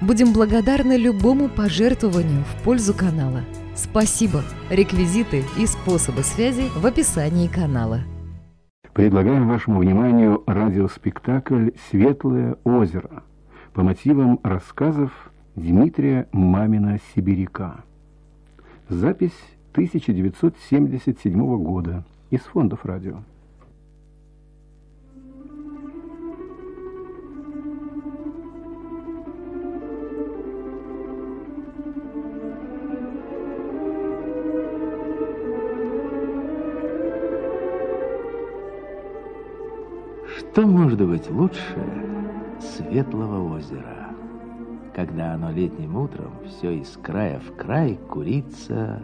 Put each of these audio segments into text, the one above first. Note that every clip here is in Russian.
Будем благодарны любому пожертвованию в пользу канала. Спасибо! Реквизиты и способы связи в описании канала. Предлагаем вашему вниманию радиоспектакль «Светлое озеро» по мотивам рассказов Дмитрия Мамина-Сибиряка. Запись 1977 года из фондов радио. Что может быть лучше светлого озера, когда оно летним утром все из края в край курится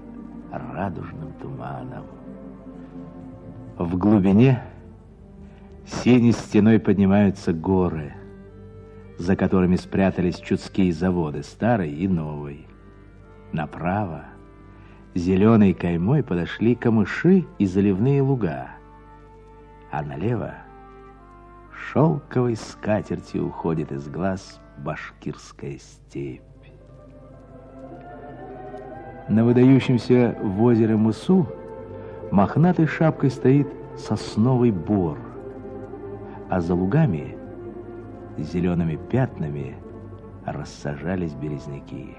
радужным туманом? В глубине синей стеной поднимаются горы, за которыми спрятались чудские заводы, старый и новый. Направо зеленой каймой подошли камыши и заливные луга, а налево шелковой скатертью уходит из глаз башкирская степь. На выдающемся в озере мысу мохнатой шапкой стоит сосновый бор, а за лугами зелеными пятнами рассажались березняки.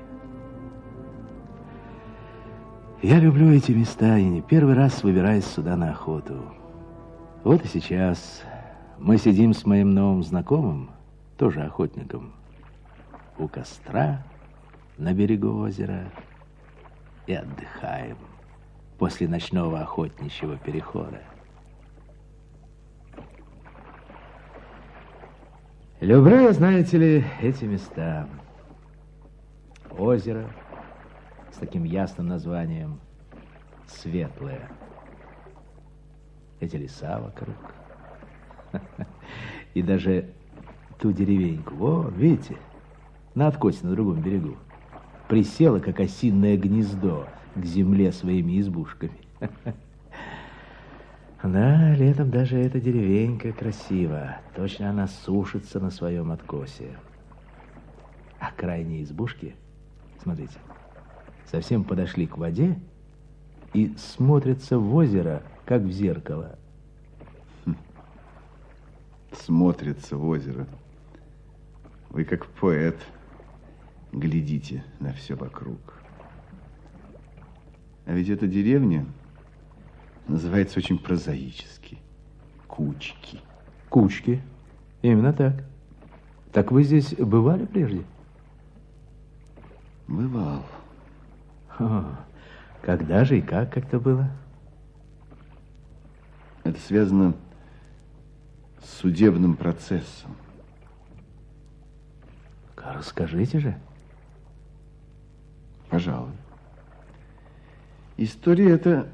Я люблю эти места и не первый раз выбираюсь сюда на охоту. Вот и сейчас мы сидим с моим новым знакомым, тоже охотником, у костра на берегу озера и отдыхаем после ночного охотничьего перехода. Люблю знаете ли, эти места. Озеро с таким ясным названием «Светлое». Эти леса вокруг – И даже ту деревеньку, во, видите, на откосе на другом берегу, присела, как осинное гнездо, к земле своими избушками. Да, летом даже эта деревенька красива. Точно она сушится на своем откосе. А крайние избушки, смотрите, совсем подошли к воде и смотрятся в озеро, как в зеркало смотрится в озеро. Вы как поэт глядите на все вокруг. А ведь эта деревня называется очень прозаически. Кучки. Кучки. Именно так. Так вы здесь бывали прежде? Бывал. О, когда же и как как-то было? Это связано судебным процессом. Расскажите же. Пожалуй. История эта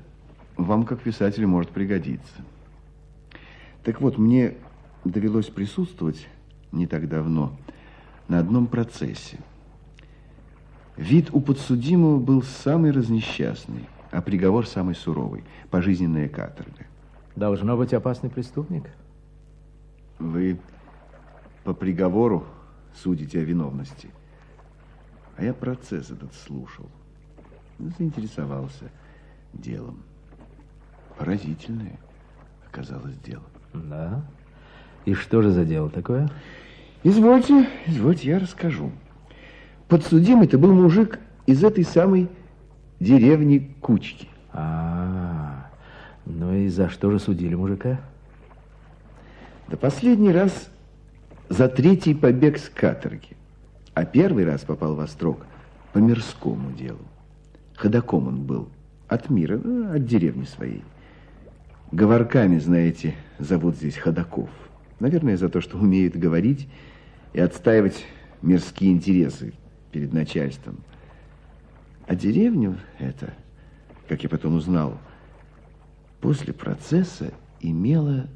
вам, как писателю, может пригодиться. Так вот, мне довелось присутствовать не так давно на одном процессе. Вид у подсудимого был самый разнесчастный, а приговор самый суровый – пожизненная каторга. Должно быть опасный преступник? Вы по приговору судите о виновности. А я процесс этот слушал. Заинтересовался делом. Поразительное оказалось дело. Да? И что же за дело такое? Извольте, извольте, я расскажу. Подсудимый-то был мужик из этой самой деревни Кучки. А, -а, -а. ну и за что же судили мужика? Да последний раз за третий побег с каторги. А первый раз попал во строк по мирскому делу. Ходаком он был. От мира, ну, от деревни своей. Говорками, знаете, зовут здесь ходаков. Наверное, за то, что умеют говорить и отстаивать мирские интересы перед начальством. А деревню это, как я потом узнал, после процесса имела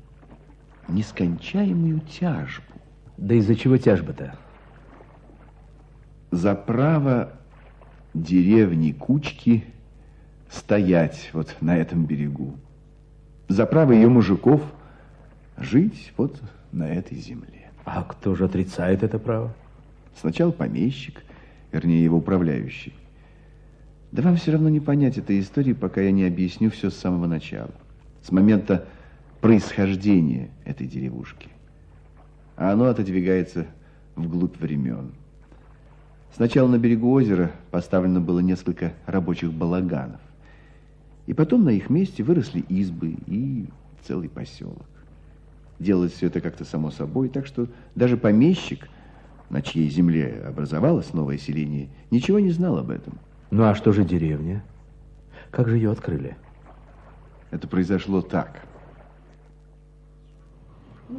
нескончаемую тяжбу. Да из-за чего тяжба-то? За право деревни Кучки стоять вот на этом берегу. За право ее мужиков жить вот на этой земле. А кто же отрицает это право? Сначала помещик, вернее, его управляющий. Да вам все равно не понять этой истории, пока я не объясню все с самого начала. С момента происхождения этой деревушки. А оно отодвигается вглубь времен. Сначала на берегу озера поставлено было несколько рабочих балаганов. И потом на их месте выросли избы и целый поселок. Делалось все это как-то само собой, так что даже помещик, на чьей земле образовалось новое селение, ничего не знал об этом. Ну а что же деревня? Как же ее открыли? Это произошло так. Ой.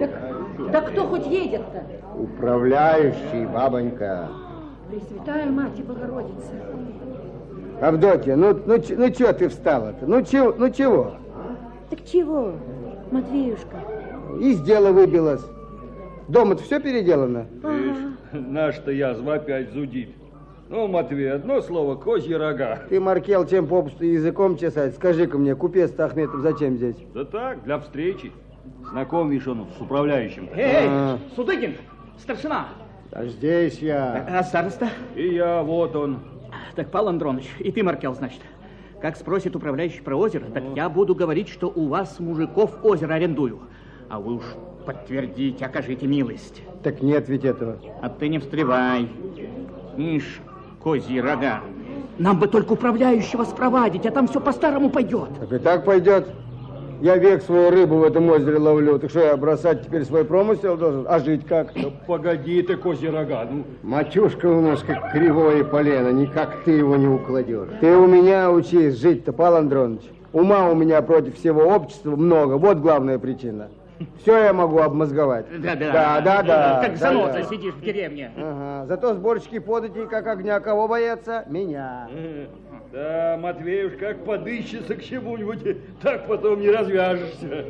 Так, так кто хоть едет-то? Управляющий, бабонька. Пресвятая Мать и Богородица. Авдотья, ну, ну, ну чего ты встала-то? Ну чего, ну чего? Так чего, Матвеюшка? Из дела выбилась. Дома-то все переделано? Ага. Наш-то язва опять зудит. Ну, Матвей, одно слово, козьи рога. Ты, Маркел, чем попусту языком чесать? Скажи-ка мне, купец Ахметов зачем здесь? Да так, для встречи. Знаком, видишь, он с управляющим. Эй, А. Судыгин, старшина. А здесь я. А староста? И я, вот он. Так, Павел Андронович, и ты, Маркел, значит. Как спросит управляющий про озеро, так я буду говорить, что у вас, мужиков, озеро арендую. А вы уж подтвердите, окажите милость. Так нет ведь этого. А ты не встревай. Ишь, козьи рога. Нам бы только управляющего спровадить, а там все по-старому пойдет. Так и так пойдет. Я век свою рыбу в этом озере ловлю. Так что я бросать теперь свой промысел должен? А жить как? Да погоди ты, козьи рога, ну. Матюшка у нас как кривое полено, никак ты его не укладешь. Ты у меня учись жить-то, Павел Андронович. Ума у меня против всего общества много, вот главная причина. Все я могу обмозговать. Да-да. Да, да, да. Как да, заноза да. сидишь в деревне. Ага. Зато сборщики подати, как огня, кого боятся? Меня. Да, Матвей уж как подыщется к чему-нибудь, так потом не развяжешься.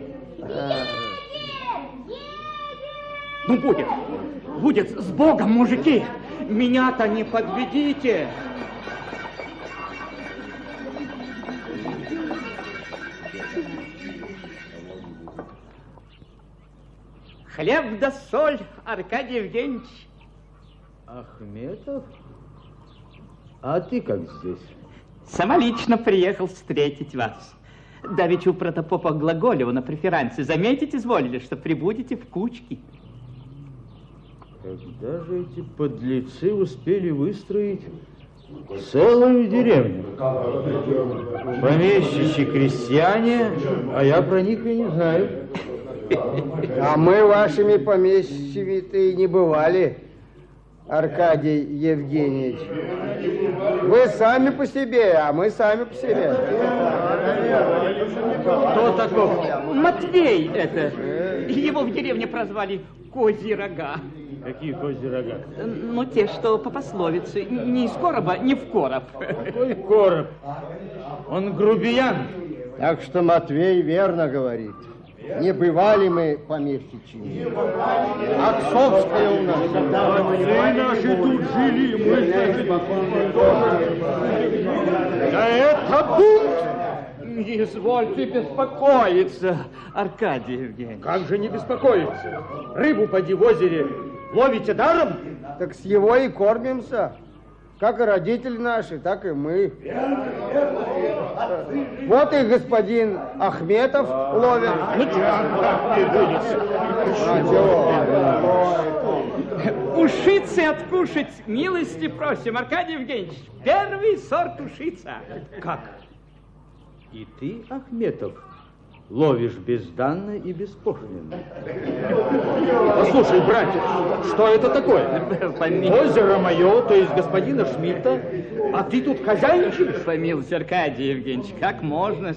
Ну, будет. Будет с Богом, мужики. Меня-то не подведите. Хлеб да соль, Аркадий Евгеньевич. Ахметов? А ты как здесь? Самолично приехал встретить вас. Давеча у протопопа Глаголева на преферансе заметить изволили, что прибудете в кучке. Когда же эти подлецы успели выстроить целую деревню? Помещичьи крестьяне, а я про них и не знаю. А мы вашими помещичьими-то и не бывали, Аркадий Евгеньевич. Вы сами по себе, а мы сами по себе. Кто таков? Матвей это. Его в деревне прозвали Козьи рога. Какие козьи рога? Ну, те, что по пословице. Не из короба, не в короб. Какой короб? Он грубиян. Так что Матвей верно говорит. Не бывали мы помещичьими. Отцовская у нас. Отцы наши тут жили, мы, Да это бунт! Не извольте беспокоиться, Аркадий Евгеньевич. Как же не беспокоиться? Рыбу поди в озере ловите даром? Так с его и кормимся. Как и родители наши, так и мы. Вот и господин Ахметов ловит. Чего? Ушицы откушать милости просим, Аркадий Евгеньевич. Первый сорт ушица. Как? И ты, Ахметов, ловишь безданно и беспошлино. Послушай, братец, что это такое? Помилуйте, Озеро мое, то есть господина Шмидта, а ты тут хозяйничаешь? помилуйте, Аркадий Евгеньевич, как можно?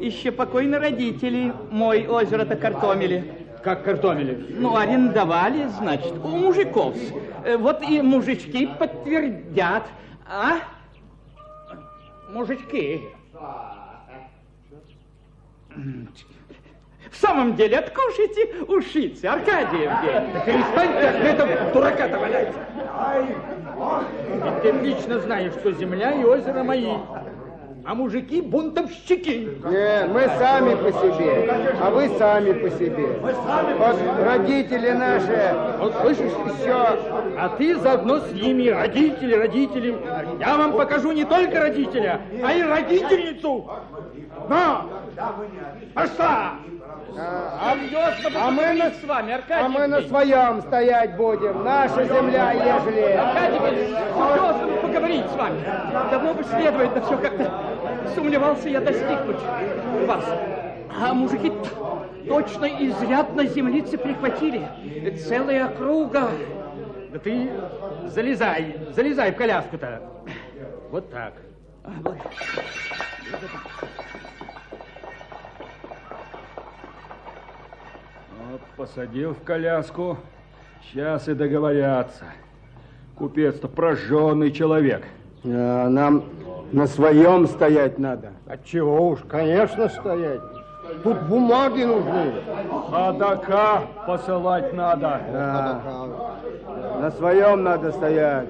Еще покойно родители мой озеро-то картомили. как картомили? Ну, арендовали, значит, у мужиков. Э, Вот и мужички подтвердят. А? Мужички. В самом деле, откушайте ушицы, Аркадий Евгеньевич. Перестаньте, Ахметов, дурака-то валять. Ведь ты отлично знаешь, что земля и озеро мои. А мужики бунтовщики. Нет, мы сами по себе, а вы сами по себе. Вот родители наши, Вот слышишь, все, а ты заодно с ними, родители, родители. Я вам покажу не только родителя, а и родительницу. На! Пошла! а, Серьезно а мы на, с вами, Аркадий а мы на своем стоять будем. Наша земля, ежели. Аркадий Евгеньевич, серьезно поговорить с вами. Давно бы следует, да все как-то сомневался я достигнуть вас. А мужики точно изрядно землицы прихватили. Целая округа. Да ты залезай, залезай в коляску-то. Вот так. Вот посадил в коляску, сейчас и договорятся. Купец-то прожженный человек. А, нам на своем стоять надо. Отчего уж, конечно, стоять. Тут бумаги нужны. Ходока посылать надо. Да. На своем надо стоять.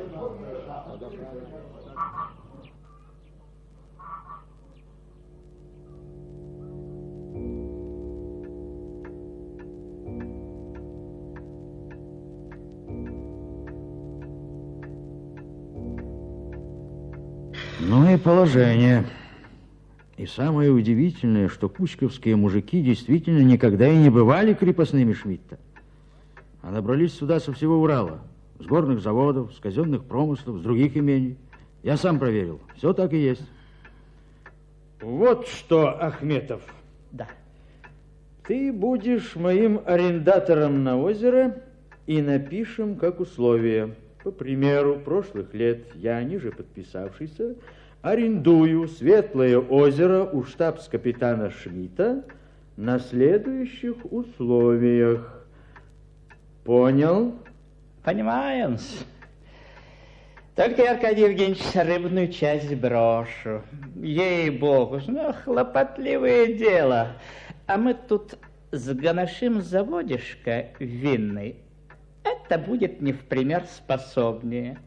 И положение. И самое удивительное, что кучковские мужики действительно никогда и не бывали крепостными Шмидта, а набрались сюда со всего Урала, с горных заводов, с казенных промыслов, с других имений. Я сам проверил, все так и есть. Вот что, Ахметов. Да. Ты будешь моим арендатором на озеро и напишем как условие. По примеру прошлых лет я, ниже подписавшийся, арендую Светлое озеро у штабс-капитана Шмидта на следующих условиях. Понял? Понимаем. Только я, Аркадий Евгеньевич, рыбную часть брошу. Ей-богу, ну, хлопотливое дело. А мы тут сгоношим заводишко винный. Это будет не в пример способнее.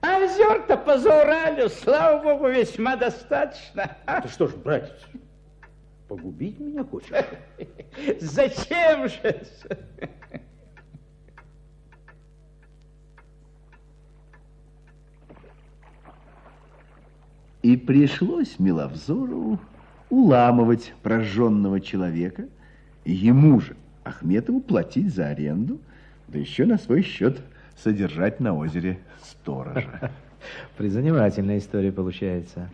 А озер-то по Зауралю, слава богу, весьма достаточно. Ты что ж, братец, погубить меня хочешь? Зачем же? И пришлось Миловзорову уламывать прожженного человека, и ему же, Ахметову, платить за аренду, да еще на свой счет содержать на озере сторожа. Призанимательная история получается.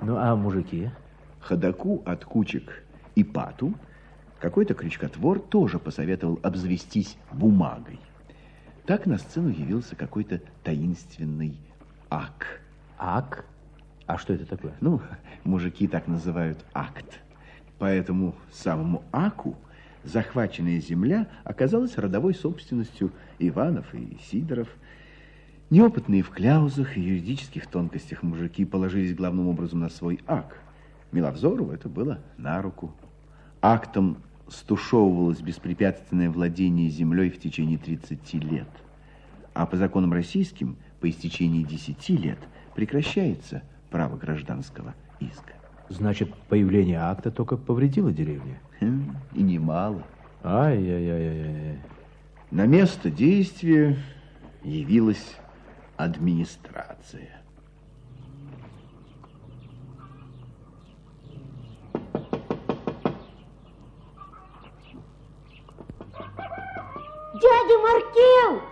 Ну, а мужики? Ходаку от кучек и пату какой-то крючкотвор тоже посоветовал обзавестись бумагой. Так на сцену явился какой-то таинственный ак. Ак? А что это такое? Ну, мужики так называют акт. Поэтому самому аку захваченная земля оказалась родовой собственностью Иванов и Сидоров. Неопытные в кляузах и юридических тонкостях мужики положились главным образом на свой ак. Миловзорову это было на руку. Актом стушевывалось беспрепятственное владение землей в течение 30 лет. А по законам российским, по истечении 10 лет прекращается право гражданского иска. Значит, появление акта только повредило деревне? Хм, И немало. Ай-яй-яй-яй. На место действия явилась администрация. Дядя Маркел!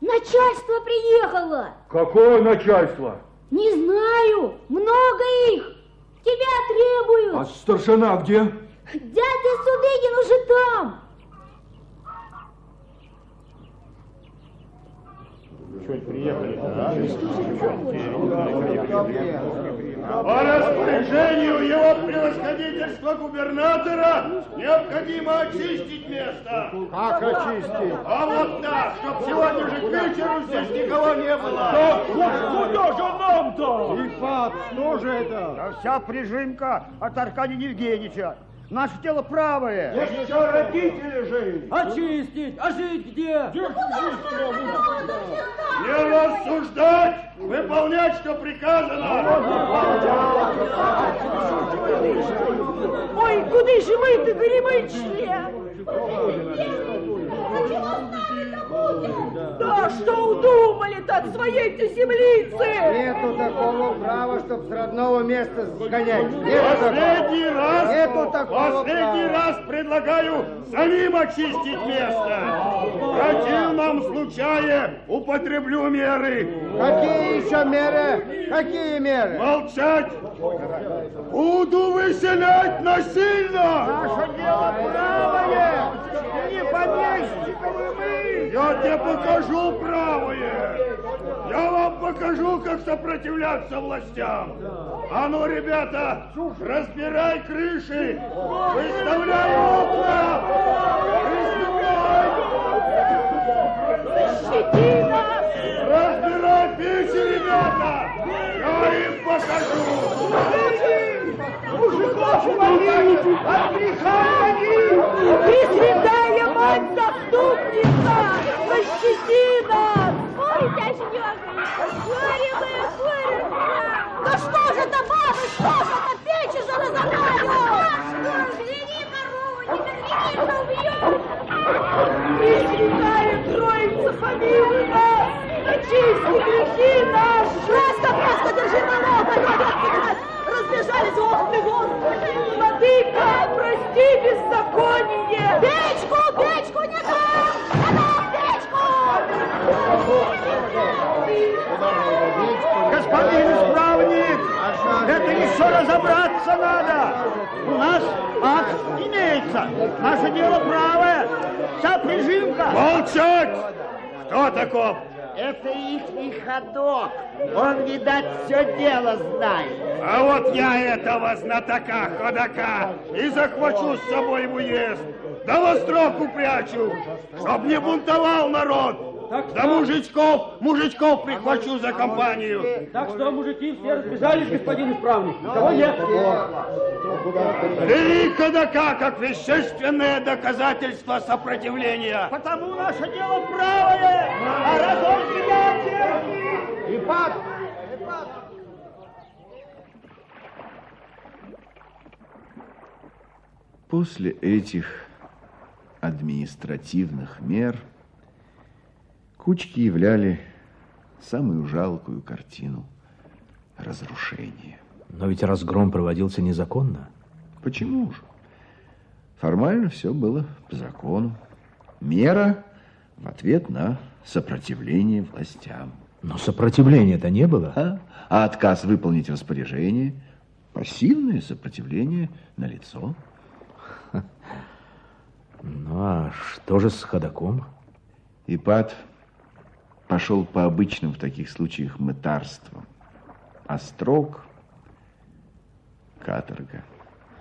Начальство приехало! Какое начальство? Не знаю, много их! Тебя требуют! А старшина где? Дядя Судыгин уже там! По распоряжению его превосходительства губернатора необходимо очистить место. Как очистить? А вот так, чтоб сегодня же к вечеру здесь никого не было. Да куда же нам-то? Ипат, что же это? Да вся прижимка от Аркадия Евгеньевича. Наше дело правое. Еще родители жили. Очистить, а жить где? Не рассуждать, выполнять, что приказано. Ой, куди ж ми-то, горемычные? Да что удумали-то от своей-то землицы? Нету такого права, чтоб с родного места сгонять. Нету Последний такого. раз, Нету такого последний права. раз предлагаю самим очистить место. В противном случае употреблю меры. Какие еще меры? Какие меры? Молчать! Буду выселять насильно! Наше дело правое. Не помещиковы мы. Я тебе покажу правое! Я вам покажу, как сопротивляться властям! А ну, ребята, разбирай крыши! Выставляй окна! Приступай! Разбирай печи, ребята! Я им покажу! Мужиков ловить, от греха гони. Мать заступница! Защити нас! Ой, Тяжнёга! Горе мы, горе! Да что же это, бабы, что же это? Печи же разорвали! Взгляни, корову, не вернись, убьем! Пресвятая Троица, помилуй нас! Очисти грехи наши! Просто, просто держи на нас! Разбежались, ох ты, Господи! Владыка, прости беззаконие! Печку, печку, не дам! Не дам печку! Господин исправник, это еще разобраться надо. У нас акт имеется. Наше дело правое. Вся прижимка. Молчать! Кто таков? Это ихний ходок. Он, видать, все дело знает. А вот я этого знатока, ходока, и захвачу с собой в уезд. Да в островку прячу, чтоб не бунтовал народ. Да мужичков, мужичков прихвачу за компанию. Так что, мужики, все разбежались, господин исправник. Никого нет. Бери ходока как вещественное доказательство сопротивления. Потому наше дело правое, а разом тебя терпи. Ипат! После этих административных мер кучки являли самую жалкую картину разрушения. Но ведь разгром проводился незаконно. Почему же? Формально все было по закону. Мера в ответ на сопротивление властям. Но сопротивления-то не было. А, а отказ выполнить распоряжение – пассивное сопротивление на лицо. Ну а что же с ходоком? Ипат пошел по обычным в таких случаях мытарствам. А строк – каторга.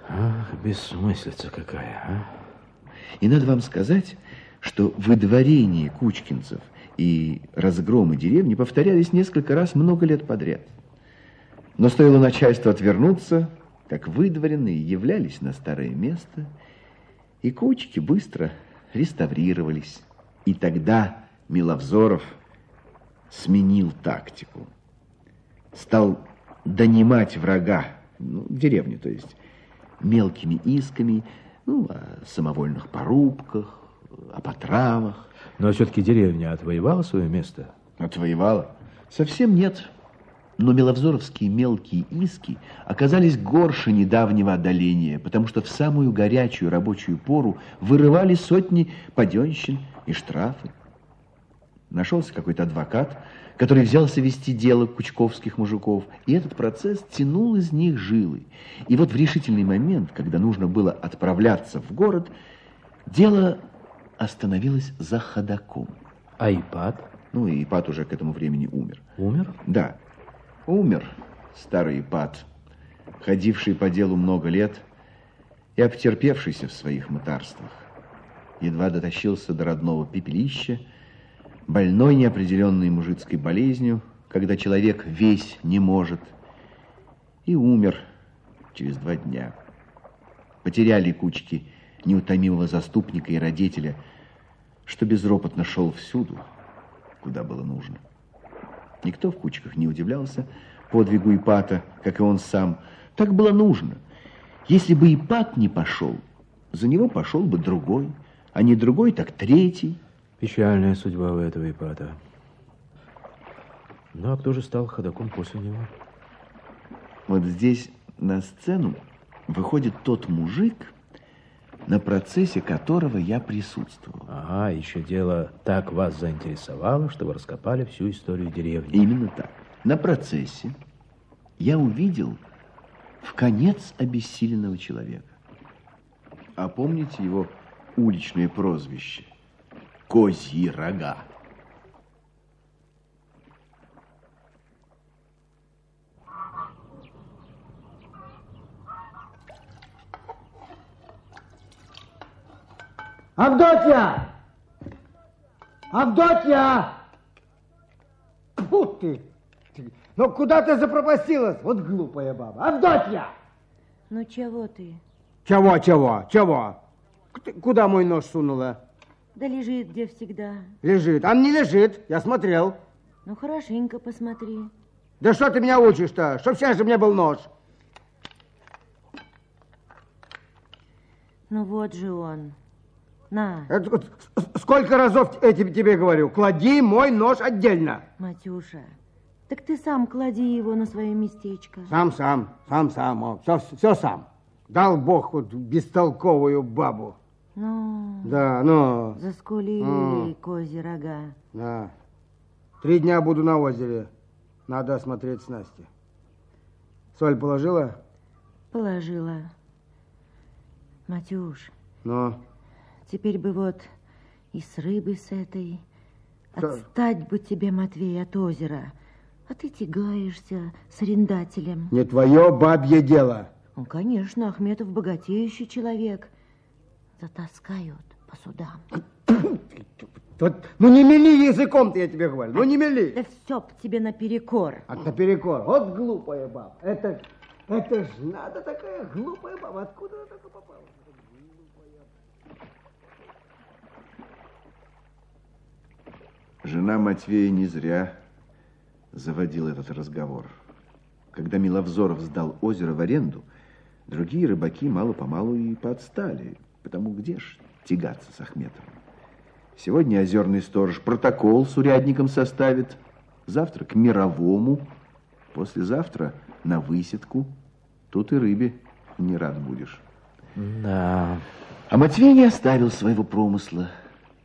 Ах, бессмыслица какая, а? И надо вам сказать, что выдворение кучкинцев и разгромы деревни повторялись несколько раз много лет подряд. Но стоило начальству отвернуться, как выдворенные являлись на старое место, и кучки быстро реставрировались. И тогда Миловзоров сменил тактику. Стал донимать врага, ну, деревню, то есть, мелкими исками, ну, о самовольных порубках, о потравах. Но все-таки деревня отвоевала свое место? Отвоевала? Совсем нет. Но меловзоровские мелкие иски оказались горше недавнего одоления, потому что в самую горячую рабочую пору вырывали сотни паденщин и штрафы. Нашелся какой-то адвокат, который взялся вести дело кучковских мужиков, и этот процесс тянул из них жилы. И вот в решительный момент, когда нужно было отправляться в город, дело остановилось за ходаком. А Ипат? Ну, и Ипат уже к этому времени умер. Умер? Да, умер старый Ипат ходивший по делу много лет и обтерпевшийся в своих мытарствах. Едва дотащился до родного пепелища, больной неопределенной мужицкой болезнью, когда человек весь не может, и умер через два дня. Потеряли кучки неутомимого заступника и родителя, что безропотно шел всюду, куда было нужно. Никто в кучках не удивлялся подвигу Ипата, как и он сам. Так было нужно. Если бы Ипат не пошел, за него пошел бы другой, а не другой, так третий. Печальная судьба у этого Ипата. Ну, а кто же стал ходоком после него? Вот здесь на сцену выходит тот мужик, на процессе которого я присутствовал. Ага, еще дело так вас заинтересовало, что вы раскопали всю историю деревни. Именно так. На процессе я увидел в конец обессиленного человека. А помните его уличное прозвище? Козьи рога. Авдотья! Авдотья! Фу ты! Ну, куда ты запропастилась? Вот глупая баба. Авдотья! Ну, чего ты? Чего, чего, чего? Куда мой нож сунула? Да лежит, где всегда. Лежит. А не лежит, я смотрел. Ну, хорошенько посмотри. Да что ты меня учишь-то? Чтоб сейчас же мне был нож. Ну, вот же он. На. Это, сколько разов я тебе, тебе говорю, клади мой нож отдельно. Матюша, так ты сам клади его на свое местечко. Сам, сам, сам, сам, о, все, все сам. Дал Бог вот бестолковую бабу. Ну, Да, ну, заскулили М. кози рога. да. Три дня буду на озере. Надо осмотреть снасти. Соль положила? Положила. Матюш, Ну, теперь бы вот и с рыбы с этой. Отстать бы тебе, Матвей, от озера. А ты тягаешься с арендателем. не твое бабье дело. Ну, конечно, Ахметов богатеющий человек. Затаскают по судам. Вот, ну не мели языком-то, я тебе говорю. Ну не мели. Да все б тебе наперекор. А наперекор. Вот глупая баба. Это, это ж надо такая глупая баба. Откуда она такая попала? Жена Матвея не зря заводил этот разговор. Когда Миловзоров сдал озеро в аренду, другие рыбаки мало-помалу и подстали, потому где ж тягаться с Ахметовым. Сегодня озерный сторож протокол с урядником составит, завтра к мировому, послезавтра на высидку. Тут и рыбе не рад будешь. Да. А Матвей не оставил своего промысла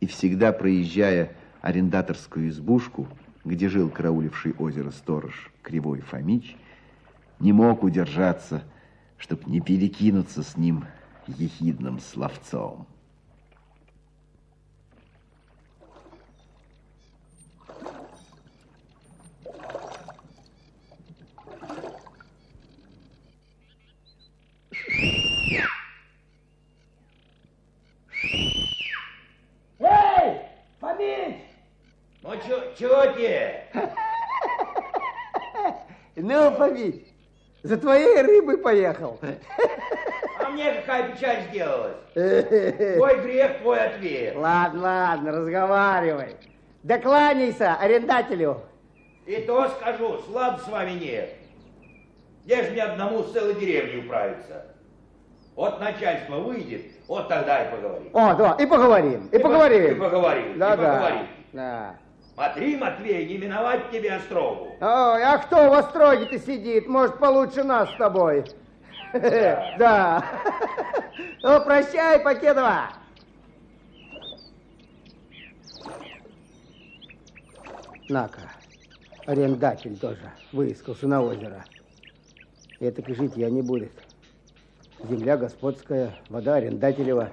и всегда, проезжая арендаторскую избушку, где жил карауливший озеро сторож Кривой Фомич, не мог удержаться, чтоб не перекинуться с ним ехидным словцом. Ну, чего тебе? Ну, Фомич, за твоей рыбой поехал. Мне какая печаль сделалась? Твой грех, твой ответ. Ладно, ладно, разговаривай. Да кланяйся арендателю. И то скажу, слаб с вами нет. Где же мне одному с целой деревней управиться? Вот начальство выйдет, вот тогда и поговорим. О, да, и поговорим, и, И по- поговорим. и поговорим, да, и да. поговорим. Да. Смотри, Матвей, не миновать тебе острогу. Ой, а кто в остроге-то сидит? Может, получше нас с тобой? Да. Ну, прощай, Покедова. На-ка, арендатель тоже выискался на озеро. Это и житья не будет. Земля господская, вода арендателева.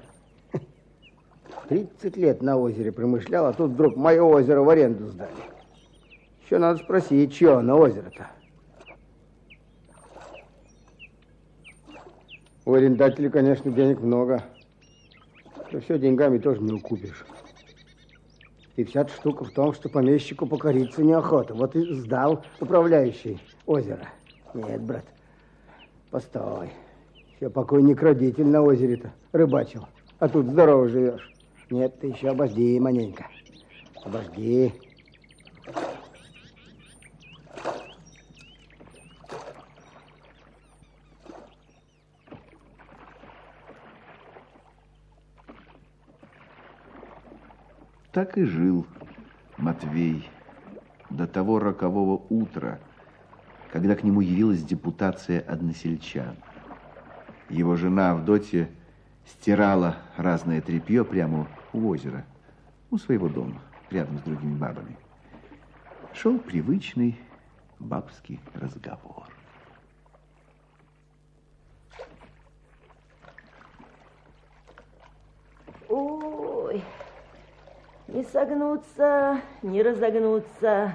Тридцать лет на озере промышлял, а тут вдруг мое озеро в аренду сдали. Еще надо спросить, чье оно озеро-то? У арендателя, конечно, денег много. Но все деньгами тоже не укупишь. И вся эта штука в том, что помещику покориться неохота. Вот и сдал управляющий озеро. Нет, брат, постой. Все покойник родитель на озере-то рыбачил. А тут здорово живешь. Нет, ты еще обожди маленько. Обожди. Так и жил Матвей до того рокового утра, когда к нему явилась депутация односельчан. Его жена Авдотья стирала разное тряпье прямо у озера, у своего дома, рядом с другими бабами. Шел привычный бабский разговор. Ой, не согнуться, не разогнуться.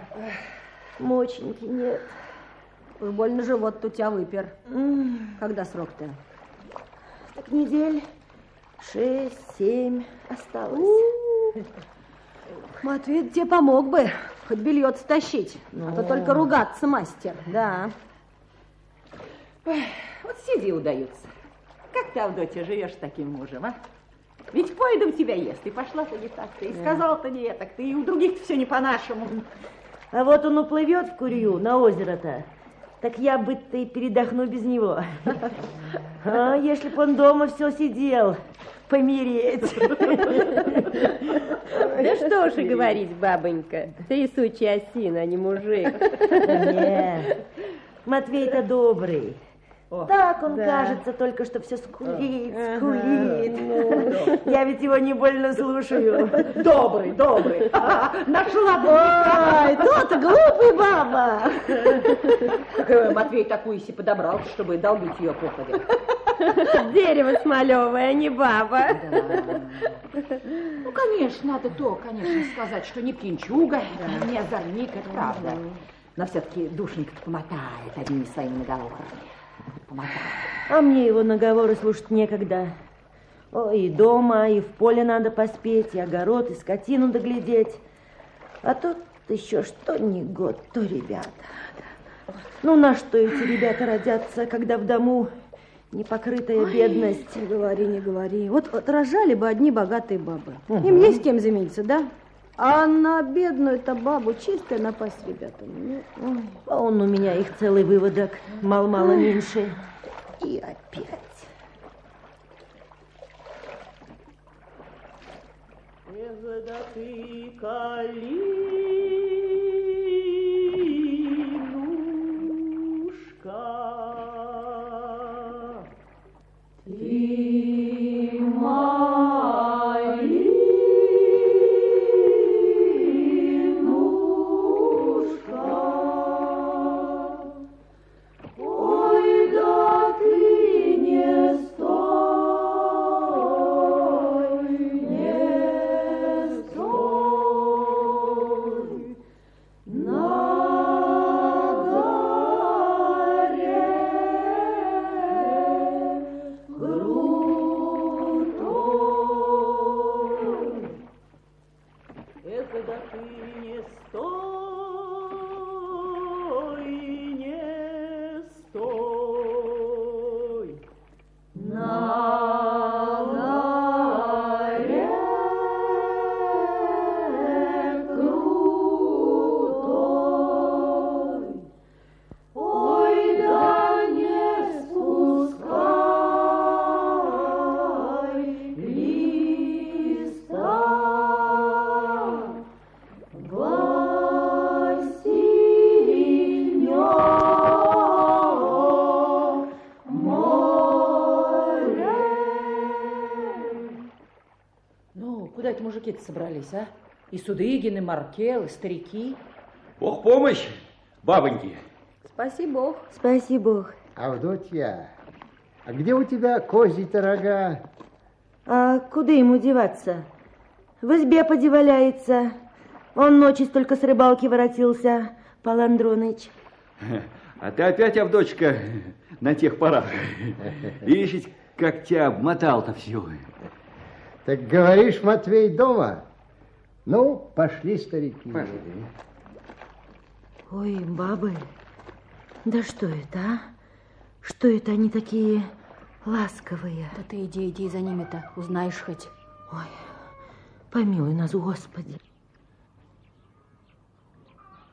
Моченьки нет. Уж больно живот у тебя выпер. Когда срок-то? Так недель шесть, семь осталось. Матвей тебе помог бы, хоть белье стащить. А то Ну. только ругаться мастер. Да. Ой, вот сиди удаются. Как ты, Авдотья, живешь с таким мужем, а? Ведь поедом тебя ест, и пошла-то не так, ты и сказал-то не так, ты и у других все не по-нашему. А вот он уплывет в Курью на озеро-то, так я бы-то и передохну без него. А если б он дома все сидел, помереть. Да что уж и говорить, бабонька, ты сучья осина, а не мужик. Нет, Матвей-то добрый. Так он, да. кажется, только что все скулит, Ага, скулит. ну. Я ведь его не больно слушаю. Добрый, добрый. Нашла Ой, тот глупый баба. Матвей такую си подобрал, чтобы долбить ее походе. Дерево смолевое, не баба. Ну, конечно, надо то, конечно, сказать, что не пьянчуга, не озорник, это правда. Но все-таки душенька помотает одними своими наговорами. А мне его наговоры слушать некогда. Ой, и дома, и в поле надо поспеть, и огород, и скотину доглядеть. А тут еще что ни год, то ребята. Ну, на что эти ребята родятся, когда в дому непокрытая бедность? Не говори, не говори. Вот, вот рожали бы одни богатые бабы. Мгм. Им есть с кем замениться, да? А на бедную-то бабу чистая напасть ребятам. Ну, ой. А он у меня их целый выводок, мало-мало меньше. И опять. Когда ты калинушка, ты мужики-то собрались, а? И Судыгин, и Маркел, и старики. Бог помощь, бабоньки. Спаси Бог. Спаси Бог. Авдотья, а где у тебя козьи-то рога? А куда ему деваться? В избе подеваляется. Он ночью только с рыбалки воротился, Пал Андроныч. А ты опять, Авдочка, на тех порах. Видишь, как тебя обмотал-то все. Так говоришь, Матвей дома? Ну, пошли, старики. Пошли. Ой, бабы, да что это, а? Что это они такие ласковые? Да ты иди, иди за ними-то, узнаешь хоть. Ой, помилуй нас, Господи.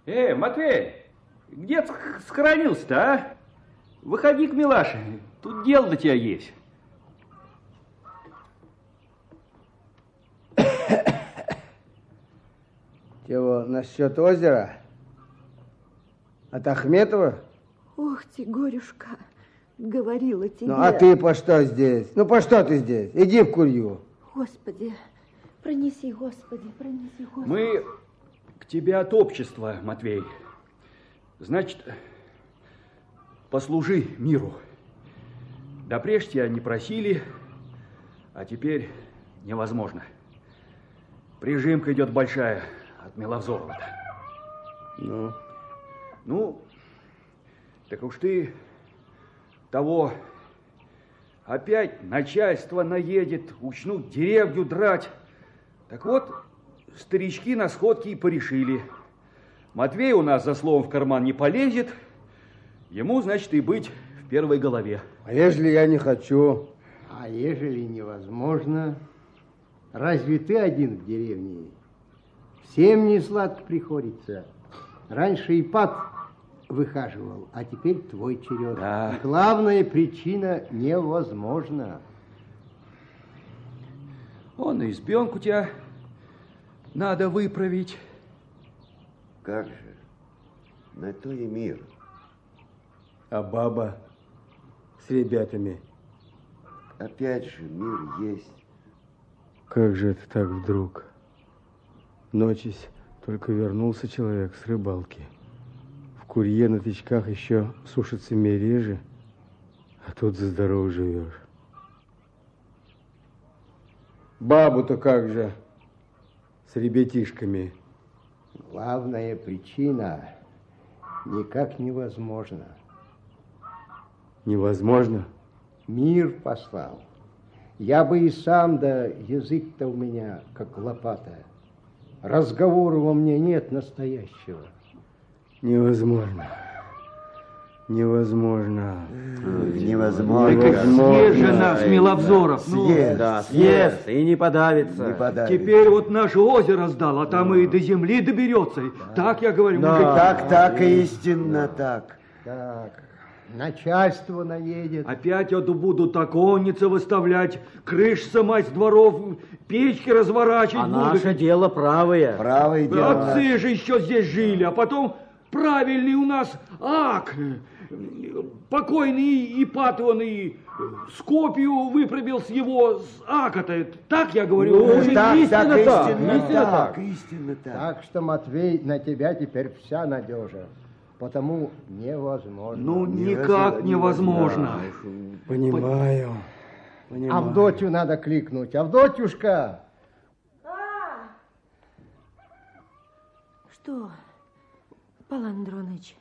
Э, Матвей, где ты схоронился-то, а? Выходи к Милаше, тут дело до тебя есть. Чего, насчет озера? От Ахметова? Ох ты, горюшка, говорила тебе. Ну, а ты по что здесь? Ну, по что ты здесь? Иди в курью. Господи, пронеси, Господи, пронеси, Господи. Мы к тебе от общества, Матвей. Значит, послужи миру. Да прежде тебя не просили, а теперь невозможно. Прижимка идет большая от Миловзорова-то. Ну? Ну, так уж ты того опять начальство наедет, учнут деревню драть. Так вот, старички на сходке и порешили. Матвей у нас за словом в карман не полезет, ему, значит, и быть в первой голове. А ежели я не хочу? А ежели невозможно? Разве ты один в деревне? Всем не сладко приходится. Раньше и пад выхаживал, а теперь твой черед. Да. Главная причина невозможно. Он и избенку тебя надо выправить. Как же? На то и мир. А баба с ребятами? Опять же, мир есть. Как же это так вдруг? Ночись только вернулся человек с рыбалки. В курье на тычках еще сушатся мережи, а тут за здорово живешь. Бабу-то как же с ребятишками? Главная причина никак невозможно. Невозможно? Мир послал. Я бы и сам, да язык-то у меня как лопата. Разговора во мне нет настоящего. Невозможно. Невозможно. Невозможно. Так съест же нас, Миловзоров. ну. Съест. Да, съест и не подавится. Не подавится. Теперь вот наше озеро сдал, а там и до земли доберется. Так я говорю, мужики. Так, так, истинно так. Так, начальство наедет. Опять эту будут оконницы выставлять, крыш сымать с дворов, печки разворачивать А будут. наше дело правое. Правое дело. Отцы же еще здесь жили, а потом правильный у нас ак. Покойный Ипатовый Скопию выправил с его с ака-то. Так я говорю. Ну, мужики. так, истинно так, так, истинно истинно так. так. Истинно так. Так что, Матвей, на тебя теперь вся надежа. Потому невозможно. Ну, никак невозможно. Понимаю. Авдотью надо кликнуть. Авдотюшка! Что, Павел Андроныч?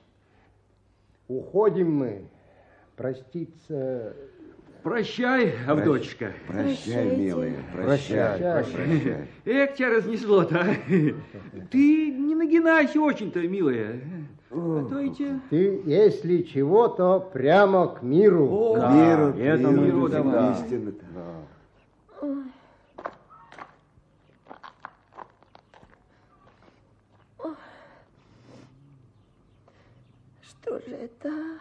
Уходим мы. Проститься... Прощай, Авдотчика. Прощай, милая, прощай, Прощай. прощай. Эх, тебя разнесло-то. а. Ты не нагинайся очень-то, милая. А то эти... Ты, если чего, то прямо к миру. О, К миру, к это миру, миру да, давай. истинно так. Что же это?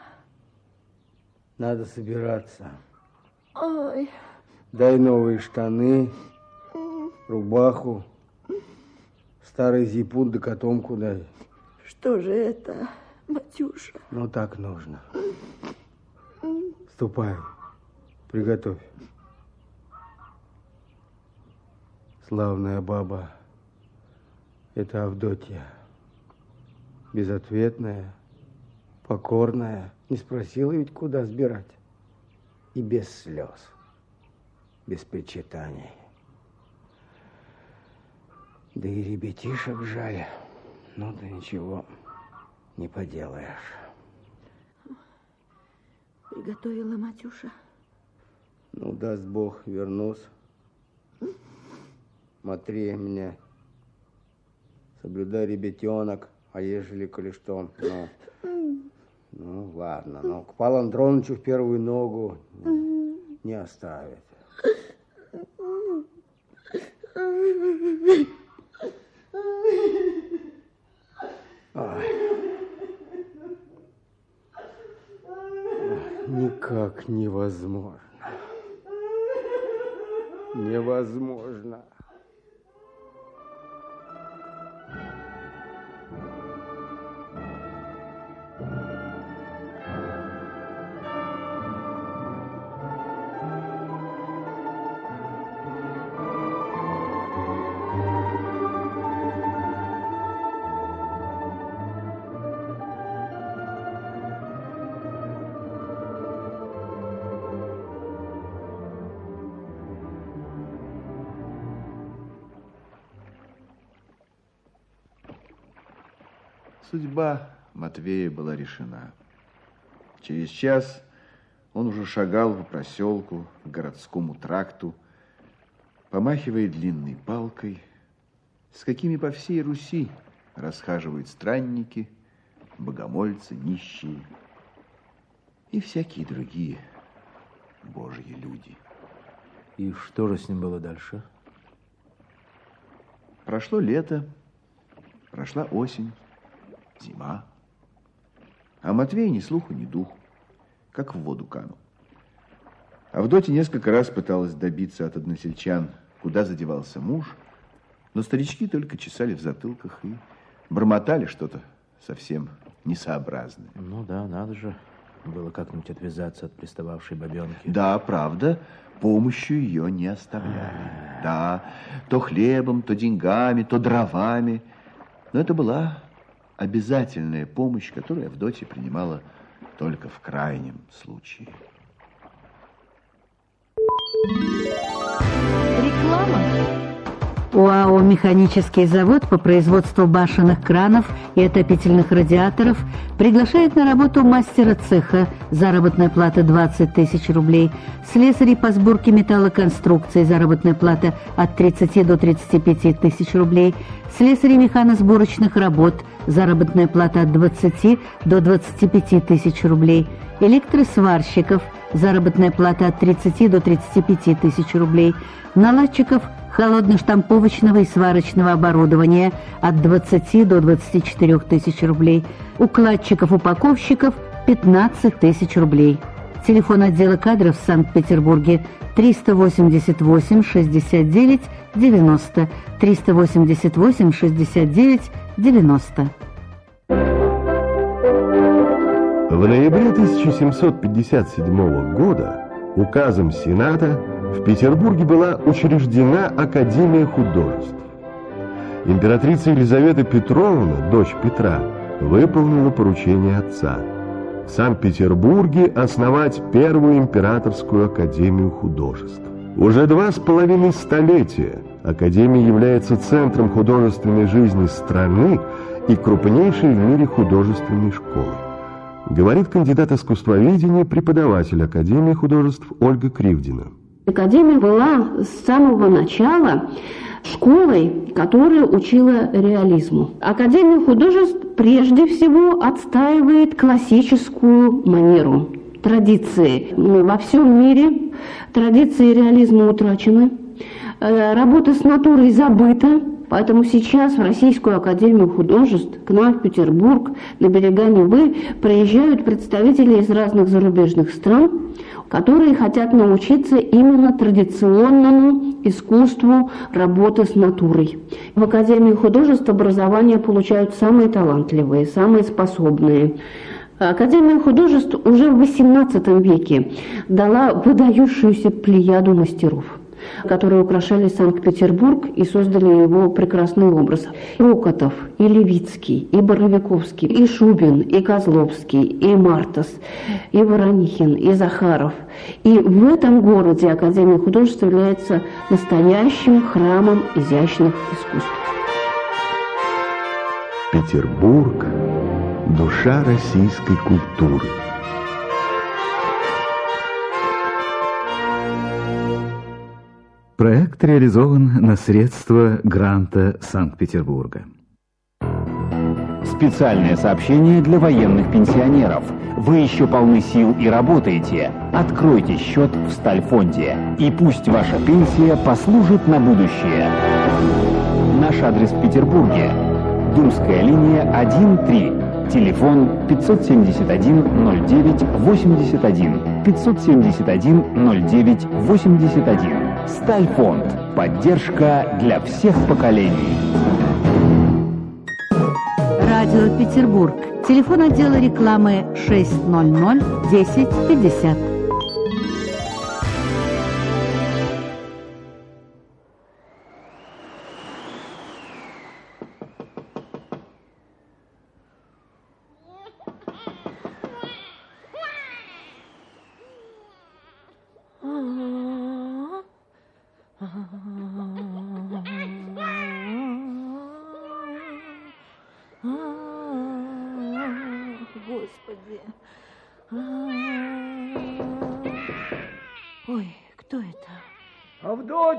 Надо собираться. Ой, Дай новые штаны, рубаху, старый зипун да котомку дай. что же это, Матюша? Ну, так нужно. Ступай, приготовь. Славная баба, это Авдотья. Безответная, покорная. Не спросила ведь, куда сбирать. И без слез, без причитаний. Да и ребятишек жаль. Ну да ничего, не поделаешь. Приготовила Матюша. Ну, даст Бог, вернусь. Смотри меня. Соблюдай, ребятенок. А ежели, коли что, ну... Ну, ладно. Ну, к Павлу Андроновичу в первую ногу не оставит. Ай. Никак невозможно. Невозможно. Судьба Матвея была решена. Через час он уже шагал по проселку, к городскому тракту, помахивая длинной палкой, с какими по всей Руси расхаживают странники, богомольцы, нищие и всякие другие божьи люди. И что же с ним было дальше? Прошло лето, прошла осень, зима. А Матвей ни слуху, ни духу, как в воду канул. Авдотья несколько раз пыталась добиться от односельчан, куда задевался муж, но старички только чесали в затылках и бормотали что-то совсем несообразное. Ну да, надо же было как-нибудь отвязаться от пристававшей бабенки. Да, правда, помощью ее не оставляли. Да, то хлебом, то деньгами, то дровами. Но это была обязательная помощь, которую Авдотья принимала только в крайнем случае. Реклама. УАО «Механический завод» по производству башенных кранов и отопительных радиаторов приглашает на работу мастера цеха, заработная плата 20 тысяч рублей, слесарей по сборке металлоконструкций, заработная плата от 30 до 35 тысяч рублей, слесарей механосборочных работ, заработная плата от 20 до 25 тысяч рублей, электросварщиков, заработная плата от 30 до 35 тысяч рублей, наладчиков – холодно-штамповочного и сварочного оборудования от 20 до 24 тысяч рублей, укладчиков-упаковщиков 15 тысяч рублей. Телефон отдела кадров в Санкт-Петербурге 388 69 90 388 69 90. В ноябре 1757 года указом Сената в Петербурге была учреждена Академия художеств. Императрица Елизавета Петровна, дочь Петра, выполнила поручение отца. В Санкт-Петербурге основать Первую императорскую Академию художеств. Уже два с половиной столетия Академия является центром художественной жизни страны и крупнейшей в мире художественной школой. Говорит кандидат искусствоведения, преподаватель Академии художеств Ольга Кривдина. Академия была с самого начала школой, которая учила реализму. Академия художеств прежде всего отстаивает классическую манеру, традиции. Во всем мире традиции реализма утрачены, э, работа с натурой забыта, Поэтому сейчас в Российскую Академию Художеств, к нам в Петербург, на берега Невы, приезжают представители из разных зарубежных стран, которые хотят научиться именно традиционному искусству работы с натурой. В Академии художеств образования получают самые талантливые, самые способные. Академия художеств уже в XVIII веке дала выдающуюся плеяду мастеров которые украшали Санкт-Петербург и создали его прекрасный образ. Рокотов, и Левицкий, и Боровиковский, и Шубин, и Козловский, и Мартас, и Воронихин, и Захаров. И в этом городе Академия художеств является настоящим храмом изящных искусств. Петербург – душа российской культуры. Проект реализован на средства гранта Санкт-Петербурга. Специальное сообщение для военных пенсионеров. Вы еще полны сил и работаете. Откройте счет в Стальфонде. И пусть ваша пенсия послужит на будущее. Наш адрес в Петербурге. Думская линия 1-3. Телефон 571-09-81. 571-09-81. Стальфонд. Поддержка для всех поколений. Радио Петербург. Телефон отдела рекламы 600 10 50.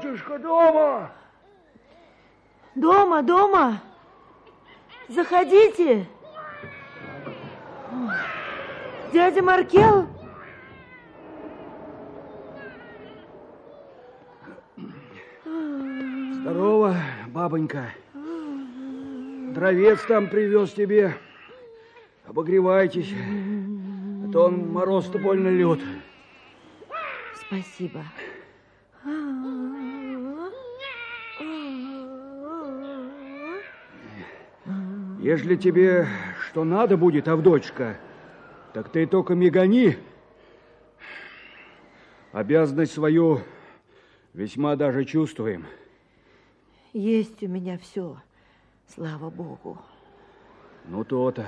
Авдотюшка дома? Дома, дома. Заходите. Дядя Маркел? Здорово, бабонька. Дровец там привез тебе. Обогревайтесь, а то он мороз-то больно лед. Спасибо. Ежели тебе что надо будет, Авдочка, так ты только мигани. Обязанность свою весьма даже чувствуем. Есть у меня все, слава богу. Ну, то-то.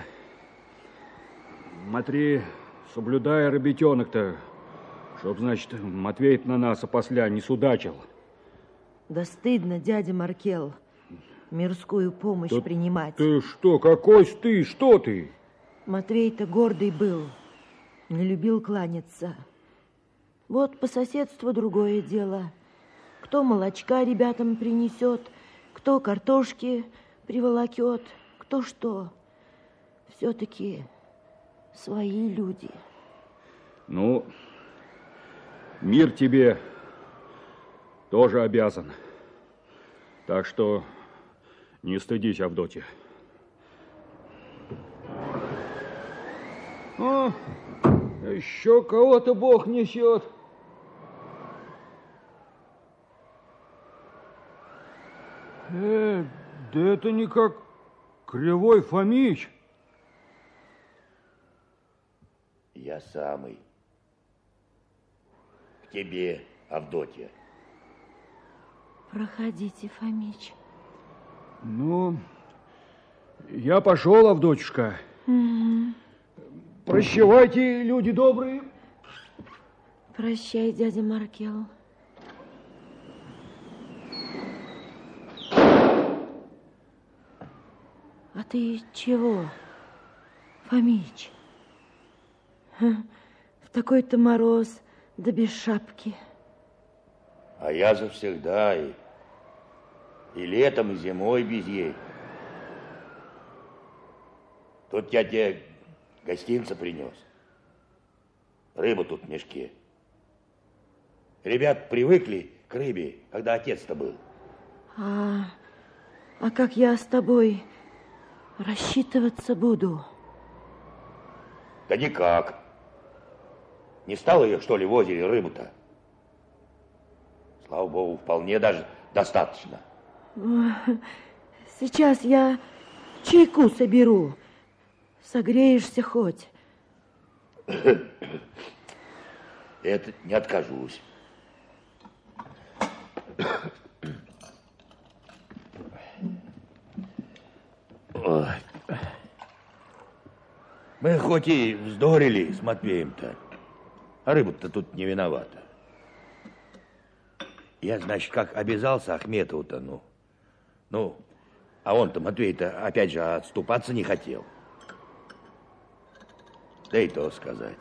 Смотри, соблюдая ребятенок-то, чтоб, значит, Матвей на нас опосля не судачил. Да стыдно, дядя Маркел, мирскую помощь Да принимать. Ты что, какой ты, что ты? Матвей-то гордый был, не любил кланяться. Вот по соседству другое дело. Кто молочка ребятам принесет, кто картошки приволокет, кто что. Все-таки свои люди. Ну, мир тебе тоже обязан. Так что не стыдись, Авдотья. О, еще кого-то Бог несет. Э, да это не как Кривой Фомич. Я самый. К тебе, Авдотья. Проходите, Фомич. Ну, я пошел, Авдотюшка. Мгм. Прощавайте, люди добрые. Прощай, дядя Маркел. А ты чего, Фомич? В такой-то мороз, да без шапки. А я завсегда и, и летом, и зимой без ей. Тут я тебе гостинца принес. Рыба тут в мешке. Ребят привыкли к рыбе, когда отец-то был. А, а как я с тобой рассчитываться буду? Да никак. Не стало ее, что ли, в озере рыбу-то? Слава богу, вполне даже достаточно. Сейчас я чайку соберу. Согреешься хоть. Это не откажусь. Ой. Мы хоть и вздорили с Матвеем-то, а рыба-то тут не виновата. Я, значит, как обязался Ахметову-то, ну, ну, а он-то, Матвей-то, опять же, отступаться не хотел. Да и то сказать.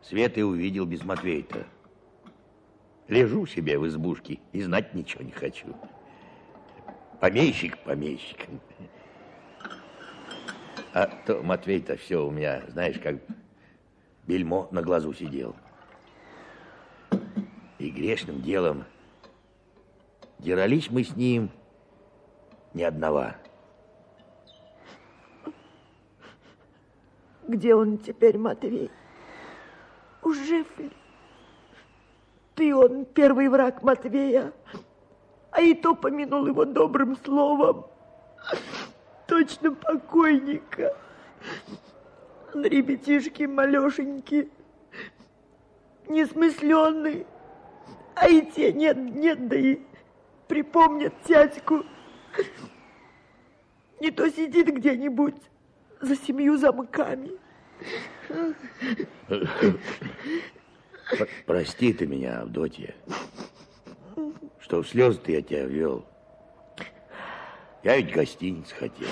Свет и увидел без Матвея-то. Лежу себе в избушке и знать ничего не хочу. Помещик помещиком. А то Матвей-то все у меня, знаешь, как бельмо на глазу сидел. И грешным делом дерались мы с ним ни одного. Где он теперь, Матвей? Уж жив ли? Ты он, первый враг Матвея, а и то помянул его добрым словом. Точно покойника. Он ребятишки малешеньки, несмысленный, а и те нет, нет, да и припомнят тятьку. Не то сидит где-нибудь за семью замками. Прости ты меня, Авдотья, что в слезы-то я тебя вел. Я ведь гостиниц хотел.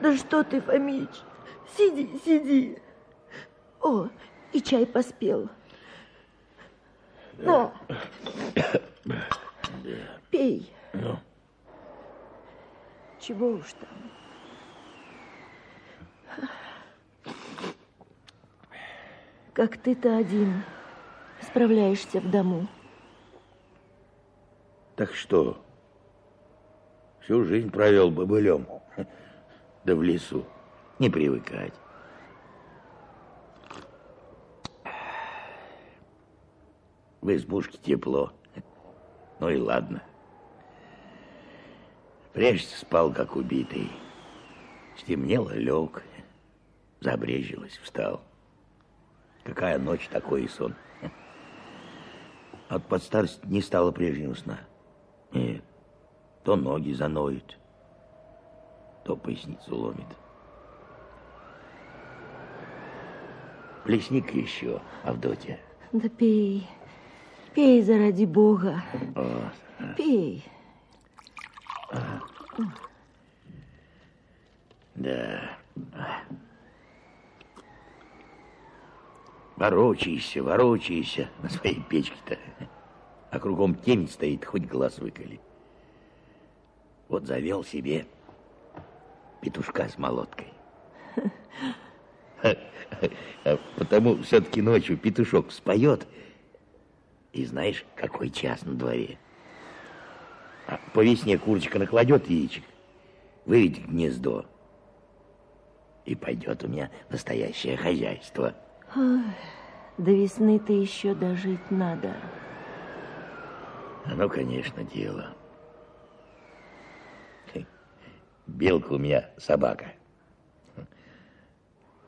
Да что ты, Фомич, сиди, сиди. О, и чай поспел. На, пей. Ну, Чего уж там. Как ты-то один справляешься в дому. так что, всю жизнь провел бобылем, да в лесу. Не привыкать. В избушке тепло. Ну и ладно. Прежде спал, как убитый. Стемнело, лег. Забрежилось, встал. Какая ночь, такой и сон. От под старость не стало прежнего сна. Нет, то ноги заноют, то поясницу ломит. Плесник еще, Авдотья. Да пей, пей заради Бога. О, Пей. Да. Ворочайся, ворочайся на своей печке-то. А кругом темень стоит, хоть глаз выколи. Вот завел себе петушка с молоткой. А Потому все-таки ночью петушок споет, и знаешь, какой час на дворе. А по весне курочка накладет яичек, выведет гнездо, и пойдет у меня настоящее хозяйство. Ой, до весны-то еще дожить надо. Оно, конечно, дело. Белка у меня собака.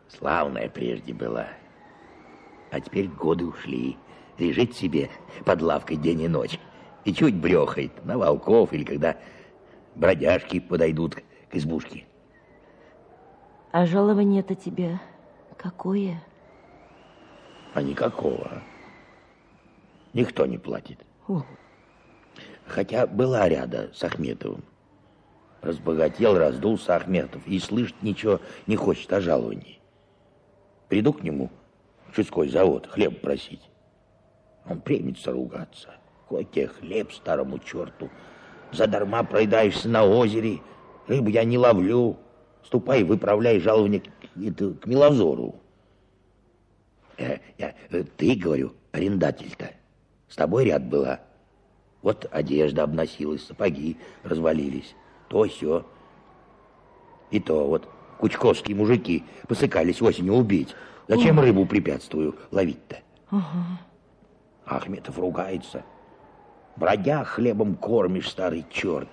Славная прежде была. А теперь годы ушли. Лежит себе под лавкой день и ночь. И чуть брехает на волков или когда бродяжки подойдут к избушке. А жалование-то тебе какое? А никакого. Никто не платит. О, Хотя была ряда с Ахметовым. Разбогател, раздулся Ахметов и слышать ничего не хочет о жаловании. Приду к нему в Чудской завод хлеб просить. Он примется ругаться. Тебе хлеб старому черту? Задарма проедаешься на озере, рыбу я не ловлю. Ступай, выправляй жалование к, к Милозору. Э, э, ты, говорю, арендатель-то. С тобой ряд была. Вот одежда обносилась, сапоги развалились. То все. И то вот кучковские мужики посыкались осенью убить. Зачем Ой. рыбу препятствую ловить-то? ага. Ахметов ругается. Бродя хлебом кормишь, старый черт.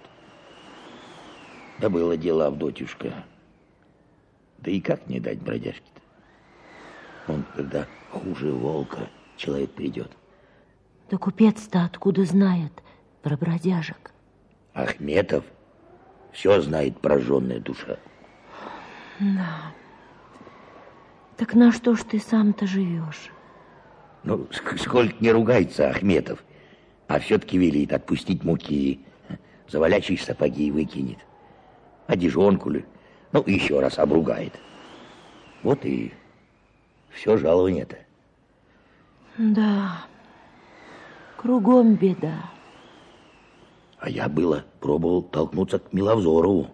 Да было дело, Авдотюшка. Да и как не дать бродяжке-то? Он, когда хуже волка, человек придет. Да купец-то откуда знает про бродяжек? Ахметов все знает прожженная душа. Да. Так на что ж ты сам-то живешь? Ну, ск- сколько не ругается Ахметов, а все-таки велит отпустить муки, завалячие сапоги выкинет. Одежонку ли, ну, еще раз обругает. Вот и все жалование-то. Да. Кругом беда. А я было пробовал толкнуться к Миловзорову.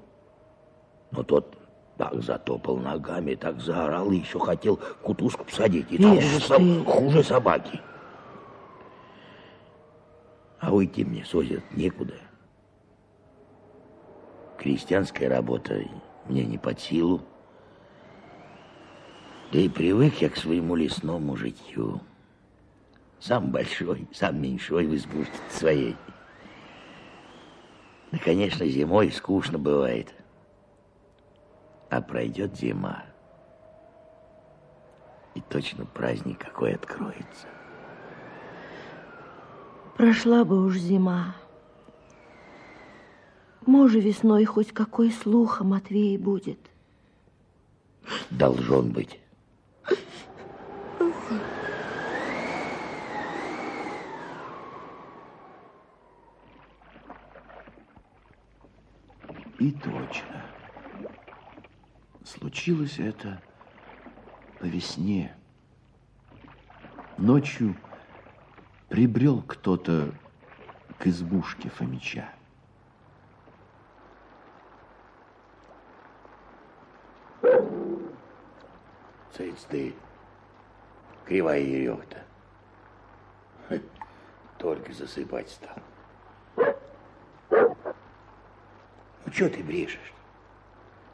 Но тот так затопал ногами, так заорал, и еще хотел кутузку посадить. И там Ишь хуже, ты. со- хуже собаки. А уйти мне с озера некуда. Крестьянская работа мне не под силу. Да и привык я к своему лесному житью. Сам большой, сам меньшой в избушке своей. Да, конечно, зимой скучно бывает. А пройдет зима, и точно праздник какой откроется. Прошла бы уж зима. Може, весной хоть какой слух о Матвее будет. Должен быть. И точно. Случилось это по весне. Ночью прибрел кто-то к избушке Фомича. Цыц ты, кривая ерёх-то. Хе, Только засыпать стал. Ну, что ты брешешь?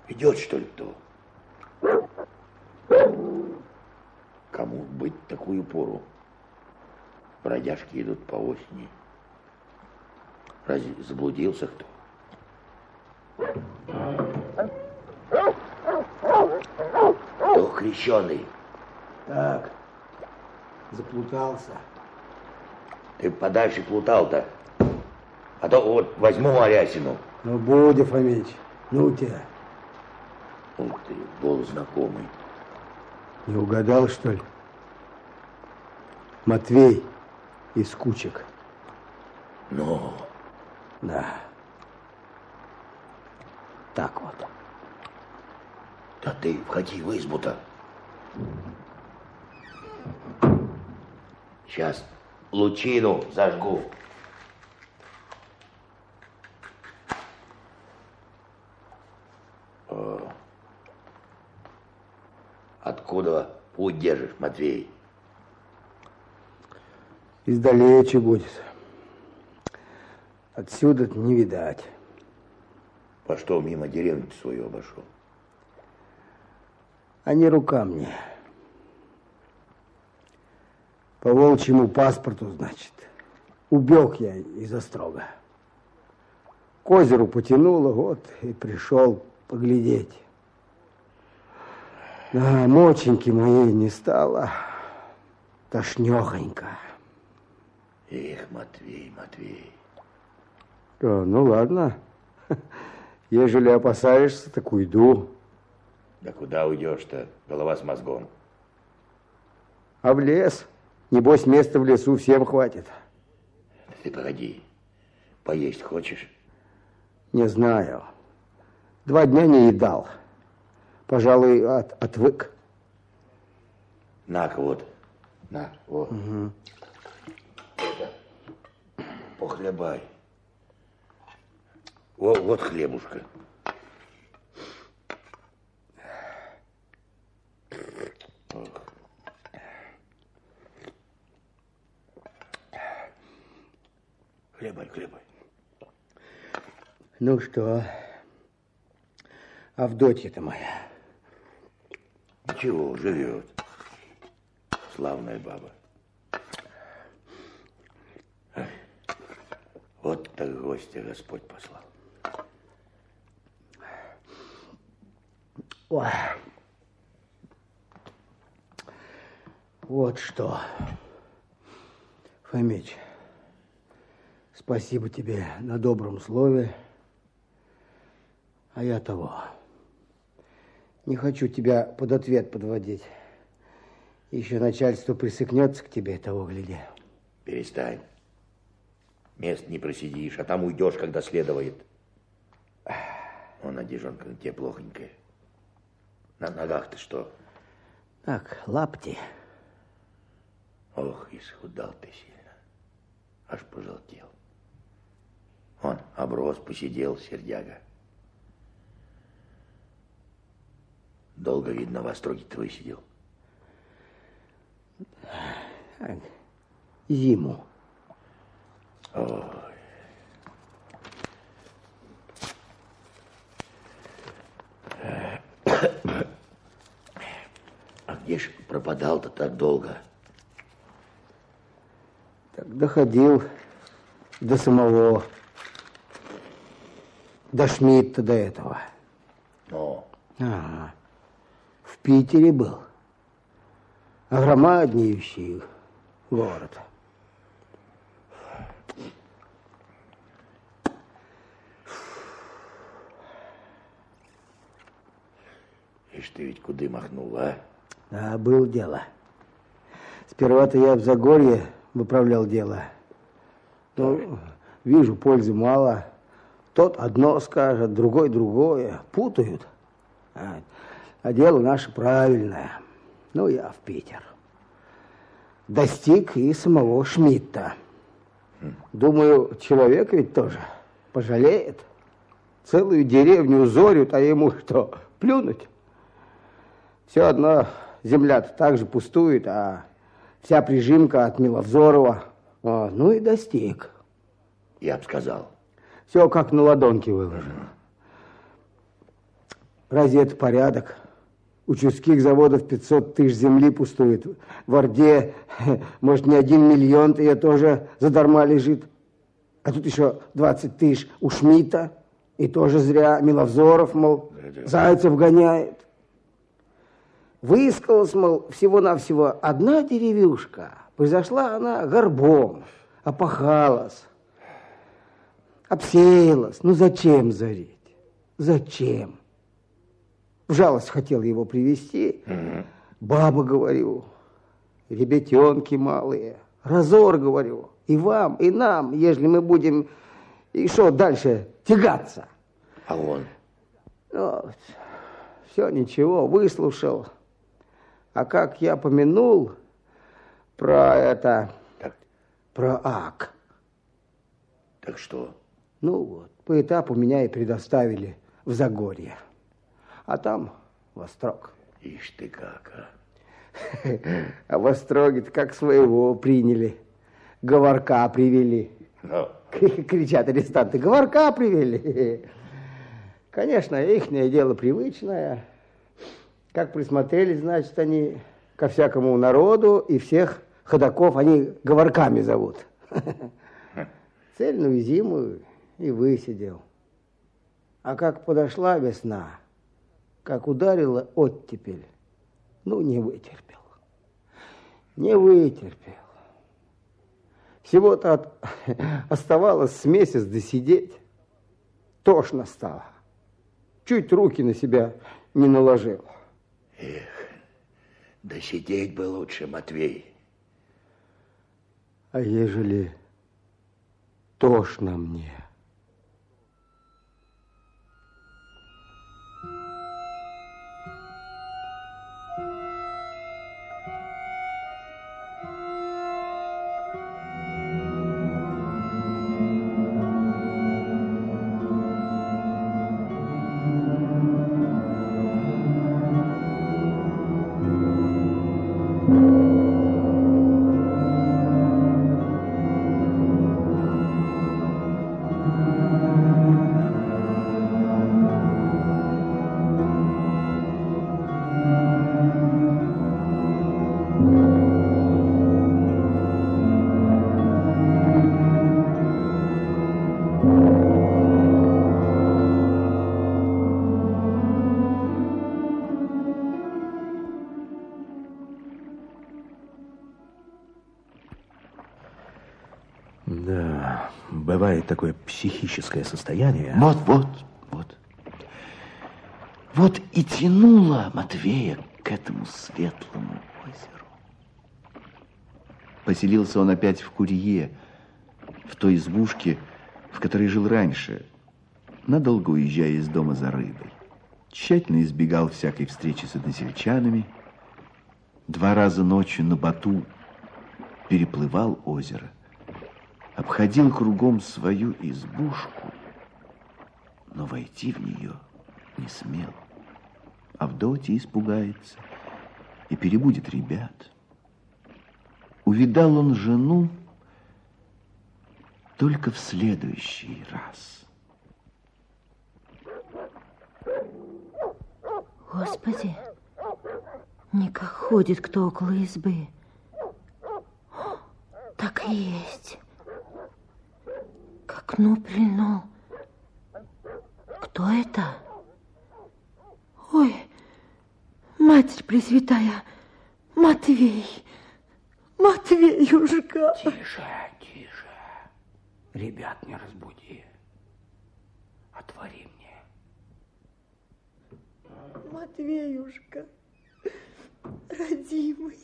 Идет, что ли, кто? Кому быть такую пору? Бродяжки идут по осени. Разве заблудился кто? Кто крещеный? Так, заплутался. Ты подальше плутал-то. А то вот возьму Арясину. Ну, Будя, Фомич, ну у тебя. Ух ты, голос знакомый. Не угадал, что ли? Матвей из кучек. Ну, Да. Так вот. да ты входи в избу-то. Сейчас лучину зажгу. Откуда путь держишь, Матвей? Издалече будет. Отсюда не видать. По что мимо деревни свою обошел? А не рука мне. По волчьему паспорту, значит. Убег я из острога. К озеру потянуло, вот и пришел поглядеть. Да, моченьки моей не стало. Тошнехонько. Эх, Матвей, Матвей. Да, ну ладно. Ежели опасаешься, так уйду. Да куда уйдешь-то? Голова с мозгом. А в лес? Небось, места в лесу всем хватит. Ты погоди. Поесть хочешь? Не знаю. Два дня не едал. Пожалуй, от, отвык. На-ка вот. На, вот. Мгм. Похлебай. Во, вот хлебушка. Хлебай, хлебай. Ну что, Авдотья-то моя, Ничего, живет. Славная баба. Вот так гостя Господь послал. Ой. Вот что. Фомич, спасибо тебе на добром слове. А я того. Не хочу тебя под ответ подводить. Еще начальство присыкнется к тебе, того гляди. Перестань. Мест не просидишь, а там уйдешь, когда следует. Вон, одежонка на тебе плохонькая. На ногах ты что? Так, лапти. Ох, исхудал ты сильно. аж пожелтел. Он оброс, посидел, сердяга. Долго, видно, в остроге твой сидел. Зиму. Ой. А где ж пропадал-то так долго? Так доходил до самого, до Шмидта до этого. Ну, Ага. В Питере был. Огромаднейший город. Ишь ты ведь куды махнул, а? Да, было дело. Сперва-то я в Загорье выправлял дело. Ну, вижу, пользы мало. Тот одно скажет, другой другое. Путают. А, а дело наше правильное. Ну, я в Питер. Достиг и самого Шмидта. Думаю, человек ведь тоже пожалеет. Целую деревню зорют, а ему что, плюнуть? Все одно земля-то так же пустует, а вся прижимка от Миловзорова. А, ну и достиг. Я б сказал. Все как на ладонке выложено. Разве это порядок? У чудских заводов 500 тысяч земли пустует. В Орде, может, не один миллион-то ее тоже задарма лежит. А тут еще 20 тысяч у Шмидта. И тоже зря Миловзоров, мол, Зайцев гоняет. Выискалась, мол, всего-навсего одна деревюшка. Произошла она горбом, опахалась, обсеялась. Ну зачем зарить? Зачем? В жалость хотел его привести. Баба, говорю, ребятенки малые, разор, говорю, и вам, и нам, ежели мы будем, и что дальше, тягаться. А он? Ну, все, ничего, выслушал. А как я помянул про это, про АК. Так что? Ну вот, по этапу меня и предоставили в Загорье. А там Вострог. Ишь ты как, а. А в Остроге как своего приняли. Говорка привели. Ну, Кричат арестанты, говорка привели. Конечно, ихнее дело привычное. Как присмотрели, значит, они ко всякому народу и всех ходаков они говорками зовут. Цельную зиму и высидел. А как подошла весна, как ударила оттепель, ну, не вытерпел. Не вытерпел. Всего-то от- оставалось с месяц досидеть. Тошно стало. Чуть руки на себя не наложил. Эх, да сидеть бы лучше, Матвей. А ежели тошно мне? Такое психическое состояние. Вот, вот, вот. Вот и тянуло Матвея к этому светлому озеру. Поселился он опять в Курье, в той избушке, в которой жил раньше, надолго уезжая из дома за рыбой. Тщательно избегал всякой встречи с односельчанами. Два раза ночью на Бату переплывал озеро, обходил кругом свою избушку, но войти в нее не смел. Авдотья испугается и перебудет ребят. Увидал он жену только в следующий раз. Господи, никак ходит кто около избы. Так и есть. К окну прильнул. Кто это? Ой, Матерь Пресвятая, Матвей, Матвеюшка. Тише, тише. Ребят не разбуди. Отвори мне. Матвеюшка, родимый.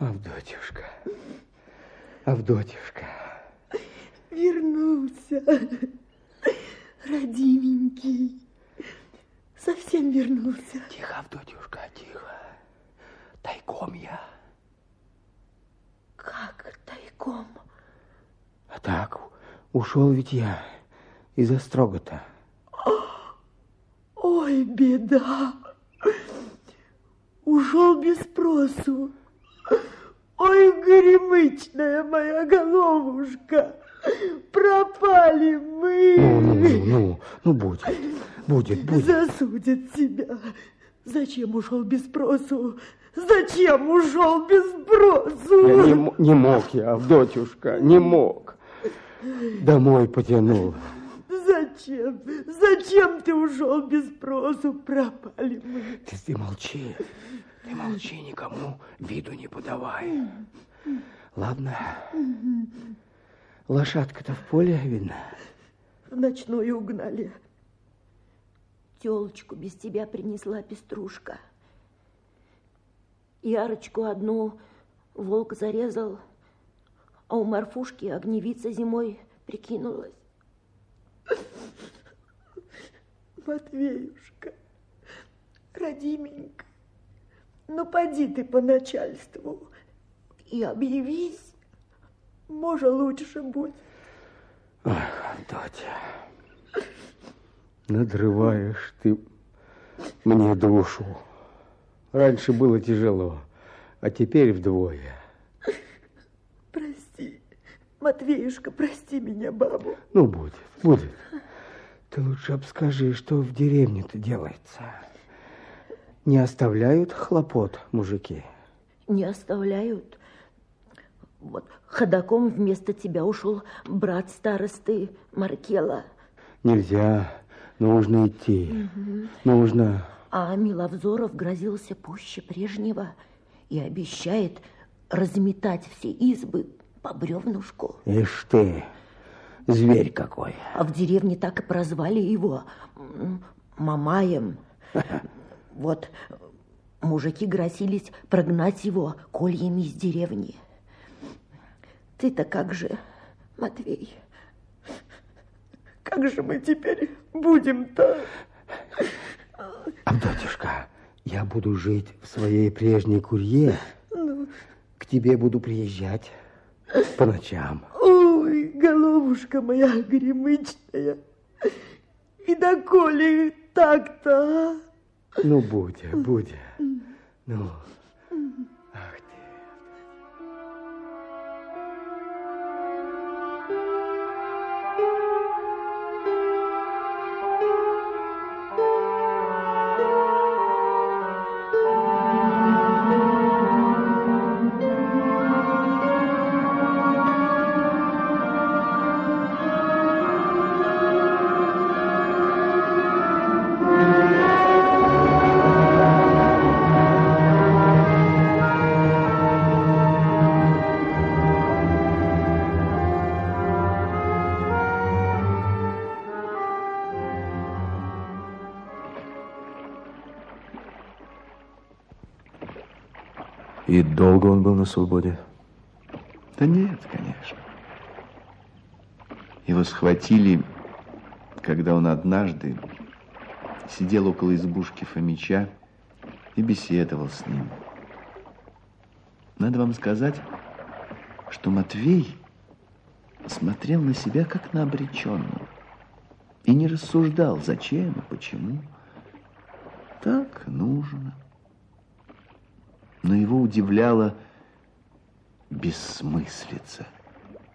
Авдотьюшка, Авдотьюшка. Вернулся. Родименький. Совсем вернулся. Тихо, Авдотьюшка, тихо. Тайком я. Как тайком? А так, ушел ведь я из-за строго-то. Ой, беда. Ушел без спросу. Ой, горемычная моя головушка. Пропали мы. Ну, ну, ну, ну, будет, будет, будет. Засудят тебя. Зачем ушел без спросу? Зачем ушел без спросу? Я не, не мог я, Авдотьюшка, не мог. Домой потянул. Зачем? Зачем ты ушел без спросу? Пропали мы. Ты, ты молчи, ты молчи, никому виду не подавай. Ладно, лошадка-то в поле видно. В ночную угнали. Телочку без тебя принесла пеструшка. Ярочку одну волк зарезал, а у Марфушки огневица зимой прикинулась. Матвеюшка, родименька, ну поди ты по начальству и объявись, может, лучше будет. Ах, Авдотья, надрываешь ты мне душу. Раньше было тяжело, а теперь вдвое. Прости, Матвеюшка, прости меня, бабу. Ну, будет, будет. Ты лучше обскажи, что в деревне-то делается. Не оставляют хлопот мужики? Не оставляют. Вот ходаком вместо тебя ушел брат старосты Маркела. Нельзя, нужно идти. Мгм. Нужно. А Миловзоров грозился пуще прежнего и обещает разметать все избы по бревнушку. Ишь ты, зверь какой. А в деревне так и прозвали его Мамаем. Вот мужики грозились прогнать его кольями из деревни. Ты-то как же, Матвей? Как же мы теперь будем-то? Авдотьюшка, я буду жить в своей прежней курье. Ну, К тебе буду приезжать по ночам. ой, головушка моя гремычная. И доколе так-то, а? Ну, будь, будь. Ну, долго он был на свободе? Да нет, конечно. Его схватили, когда он однажды сидел около избушки Фомича и беседовал с ним. Надо вам сказать, что Матвей смотрел на себя как на обреченного и не рассуждал, зачем и почему. Так нужно. Но его удивляла бессмыслица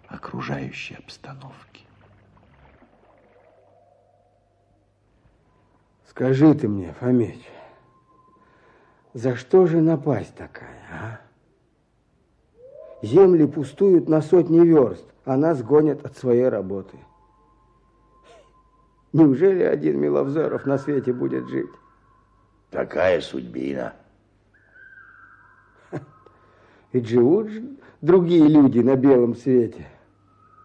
окружающей обстановки. Скажи ты мне, Фомич, за что же напасть такая, а? Земли пустуют на сотни верст, а нас гонят от своей работы. Неужели один Миловзоров на свете будет жить? Такая судьбина. Ведь живут же другие люди на белом свете.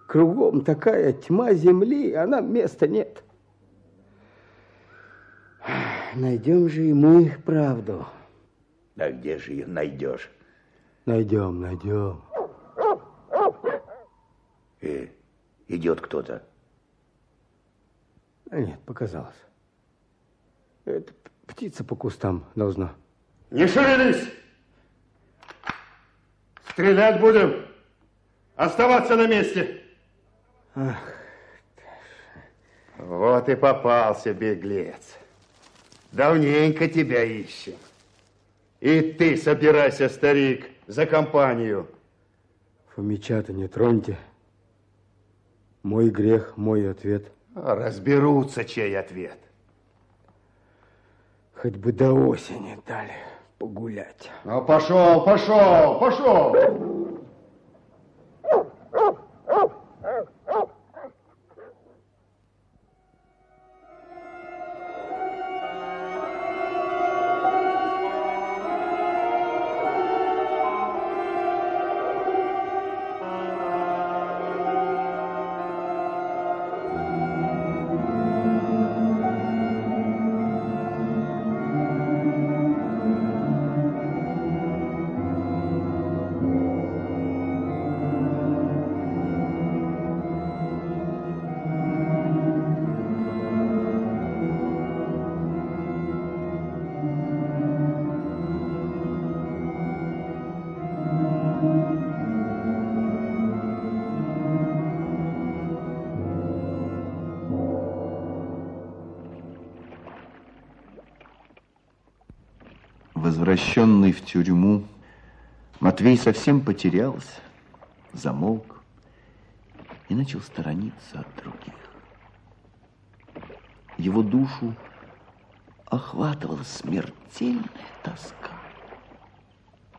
Кругом такая тьма земли, а нам места нет. Найдем же и мы правду. Да где же ее найдешь? Найдем, найдем. Э, идет кто-то. А нет, показалось. Это птица по кустам должна. Не шевелись! Стрелять будем. Оставаться на месте. Ах. Вот и попался беглец. Давненько тебя ищем. И ты собирайся, старик, за компанию. Фомича-то не троньте. Мой грех, мой ответ. Разберутся, чей ответ. Хоть бы до осени дали погулять. Ну, пошел, пошел, пошел. Возвращенный в тюрьму, Матвей совсем потерялся, замолк и начал сторониться от других. Его душу охватывала смертельная тоска.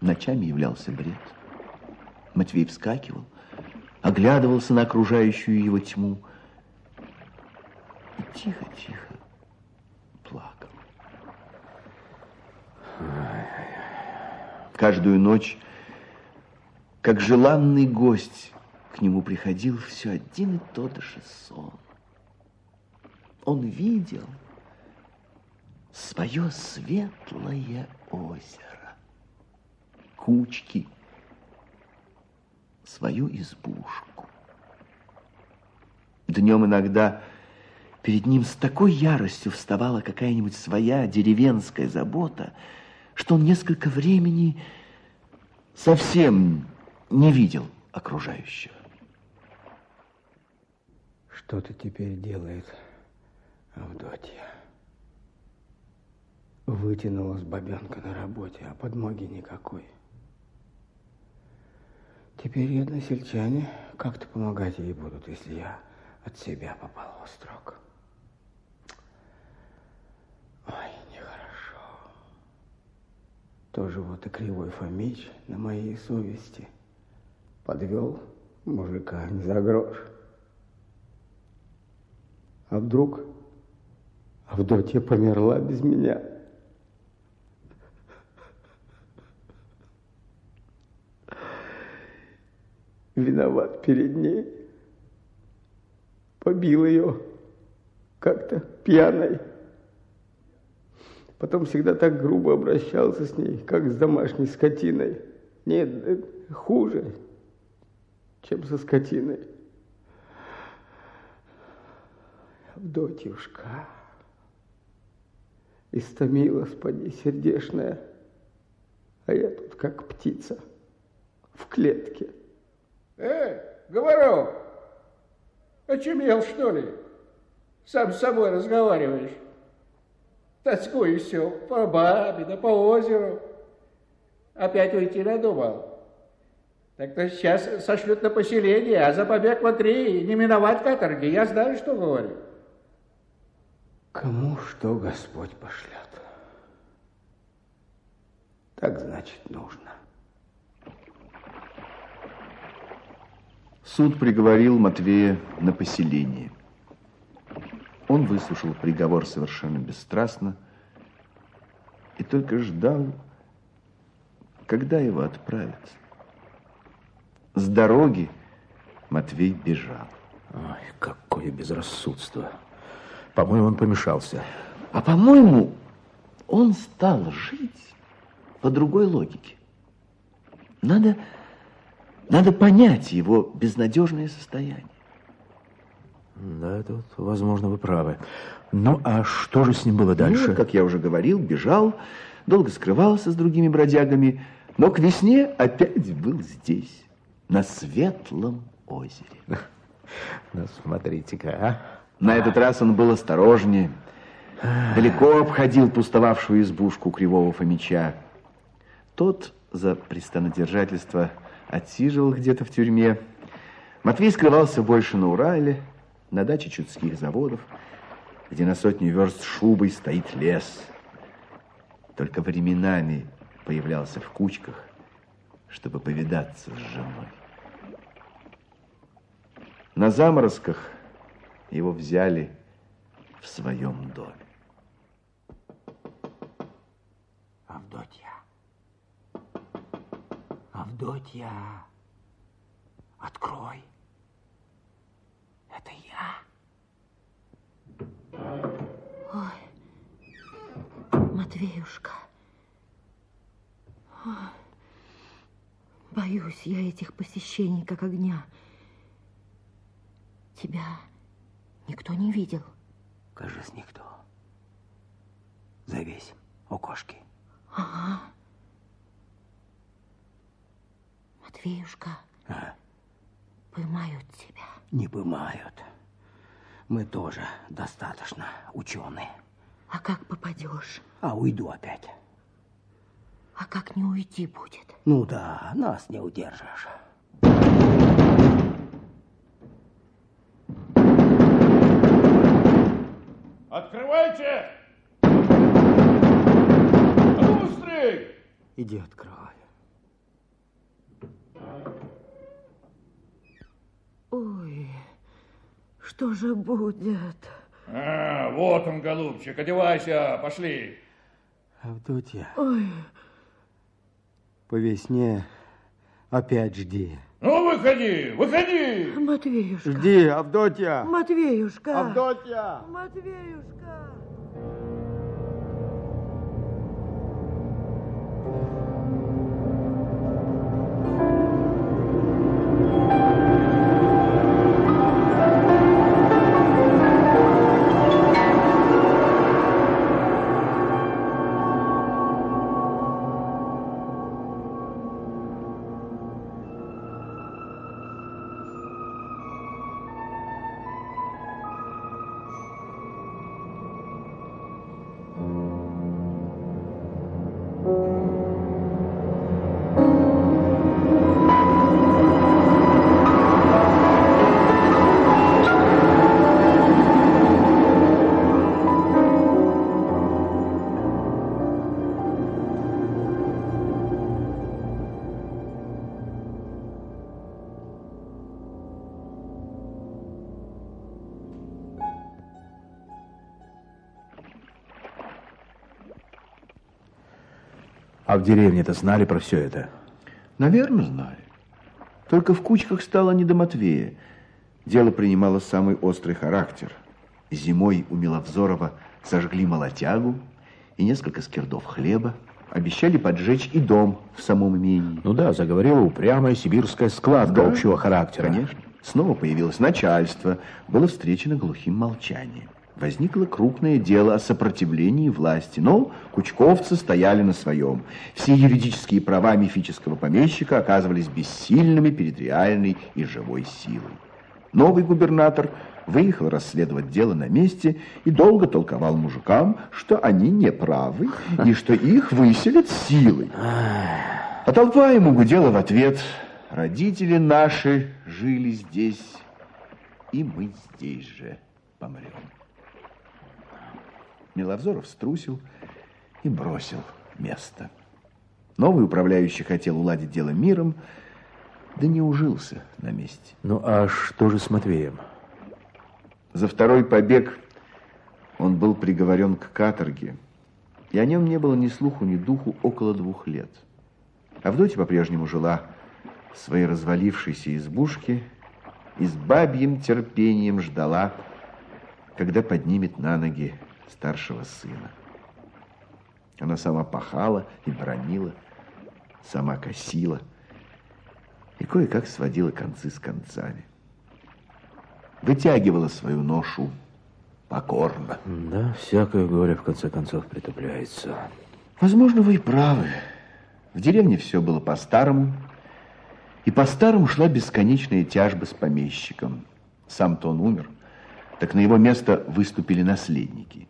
Ночами являлся бред. Матвей вскакивал, оглядывался на окружающую его тьму тихо-тихо Каждую ночь, как желанный гость, к нему приходил все один и тот же сон. Он видел свое светлое озеро, кучки, свою избушку. Днем иногда перед ним с такой яростью вставала какая-нибудь своя деревенская забота, что он несколько времени совсем не видел окружающего. Что-то теперь делает Авдотья. Вытянулась бабенка на работе, а подмоги никакой. Теперь односельчане как-то помогать ей будут, если я от себя попал в строк. Ой. Тоже вот и кривой Фомич на моей совести подвел мужика не за грош. А вдруг Авдотья померла без меня? Виноват перед ней. Побил ее как-то пьяной. Потом всегда так грубо обращался с ней, как с домашней скотиной. Нет, э, хуже, чем со скотиной. Авдотьюшка, истомилась поди сердешная, а я тут как птица в клетке. Эй, говорю, Очумел, что ли? Сам с собой разговариваешь. Тоскую все, по бабе, да по озеру. Опять уйти надумал. Так-то сейчас сошлют на поселение, а за побег в три не миновать каторги. Я знаю, что говорю. Кому что Господь пошлет. Так значит нужно. Суд приговорил Матвея на поселение. Он выслушал приговор совершенно бесстрастно и только ждал, когда его отправят. С дороги Матвей бежал. Ой, какое безрассудство. По-моему, он помешался. А по-моему, он стал жить по другой логике. Надо, надо понять его безнадежное состояние. Да, тут, возможно, вы правы. Ну, а что же с ним было дальше? Ну, как я уже говорил, бежал, долго скрывался с другими бродягами, но к весне опять был здесь, на Светлом озере. Ну, смотрите-ка, а. На этот раз он был осторожнее. Далеко обходил пустовавшую избушку Кривого Фомича. Тот за пристанодержательство отсиживал где-то в тюрьме. Матвей скрывался больше на Урале, на даче чудских заводов, где на сотню верст шубой стоит лес. Только временами появлялся в кучках, чтобы повидаться с женой. На заморозках его взяли в своем доме. Авдотья. Авдотья. Открой. Это я. Ой, Матвеюшка. Ой, боюсь я этих посещений, как огня. Тебя никто не видел? Кажется, никто. Завесь у кошки. Ага. Матвеюшка, А, поймают тебя. не пымают. Мы тоже достаточно ученые. А как попадешь? А уйду опять. А как не уйти будет? Ну да, нас не удержишь. Открывайте! Быстрей! Иди открывай. Ой, что же будет? А, вот он, голубчик, одевайся, пошли. Авдотья, Ой, по весне опять жди. Ну, выходи, выходи! Матвеюшка. Жди, Авдотья. Матвеюшка. Авдотья. Матвеюшка. В деревне-то знали про все это? Наверное, знали. Только в кучках стало не до Матвея. Дело принимало самый острый характер. Зимой у Миловзорова сожгли молотягу и несколько скирдов хлеба. Обещали поджечь и дом в самом имении. Ну да, заговорила упрямая сибирская складка Да, общего характера. Конечно. Снова появилось начальство. Было встречено глухим молчанием. Возникло крупное дело о сопротивлении власти, но кучковцы стояли на своем. Все юридические права мифического помещика оказывались бессильными перед реальной и живой силой. Новый губернатор выехал расследовать дело на месте и долго толковал мужикам, что они не правы и что их выселят силой. А толпа ему гудела в ответ. Родители наши жили здесь, и мы здесь же помрем. Миловзоров струсил и бросил место. Новый управляющий хотел уладить дело миром, да не ужился на месте. Ну, а что же с Матвеем? За второй побег он был приговорен к каторге, и о нем не было ни слуху, ни духу около двух лет. Авдотья по-прежнему жила в своей развалившейся избушке и с бабьим терпением ждала, когда поднимет на ноги старшего сына. Она сама пахала и бронила, сама косила и кое-как сводила концы с концами. Вытягивала свою ношу покорно. Да, всякое горе в конце концов притупляется. Возможно, вы и правы. В деревне все было по-старому, и по-старому шла бесконечная тяжба с помещиком. Сам-то он умер, так на его место выступили наследники.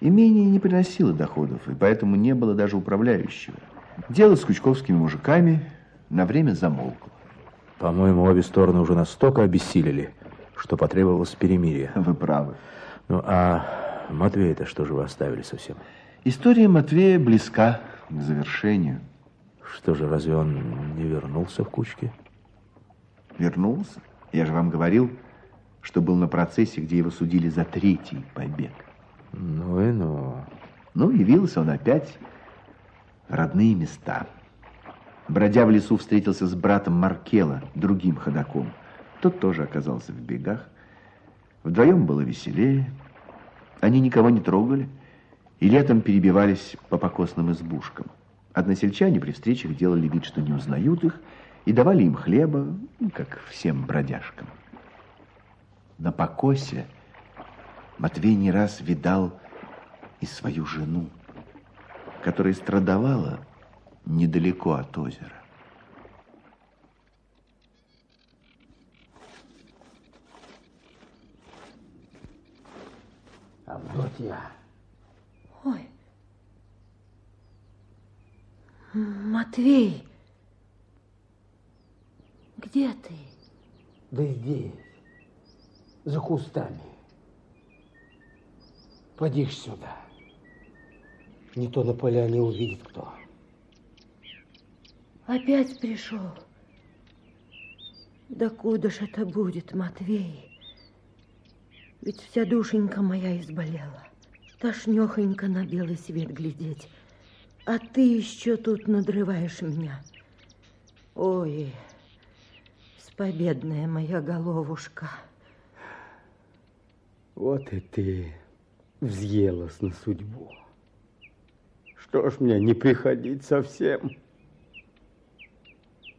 Имение не приносило доходов, и поэтому не было даже управляющего. Дело с кучковскими мужиками на время замолкло. По-моему, обе стороны уже настолько обессилели, что потребовалось перемирие. Вы правы. Ну, а Матвея-то что же вы оставили совсем? История Матвея близка к завершению. Что же, разве он не вернулся в кучке? Вернулся? Я же вам говорил, что был на процессе, где его судили за третий побег. Ну и ну. Ну, явился он опять в родные места. Бродя в лесу, встретился с братом Маркела, другим ходаком. Тот тоже оказался в бегах. Вдвоем было веселее. Они никого не трогали и летом перебивались по покосным избушкам. Односельчане при встречах делали вид, что не узнают их, и давали им хлеба, ну, как всем бродяжкам. На покосе Матвей не раз видал и свою жену, которая страдовала недалеко от озера. Авдотья. Ой. Матвей. Где ты? Да здесь, за кустами. Поди сюда. Не то на поляне увидит кто. Опять пришел. Да куда ж это будет, Матвей? Ведь вся душенька моя изболела. Тошнёхонько на белый свет глядеть. А ты еще тут надрываешь меня. Ой, спобедная моя головушка. Вот и ты взъелась на судьбу. Что ж мне не приходить совсем?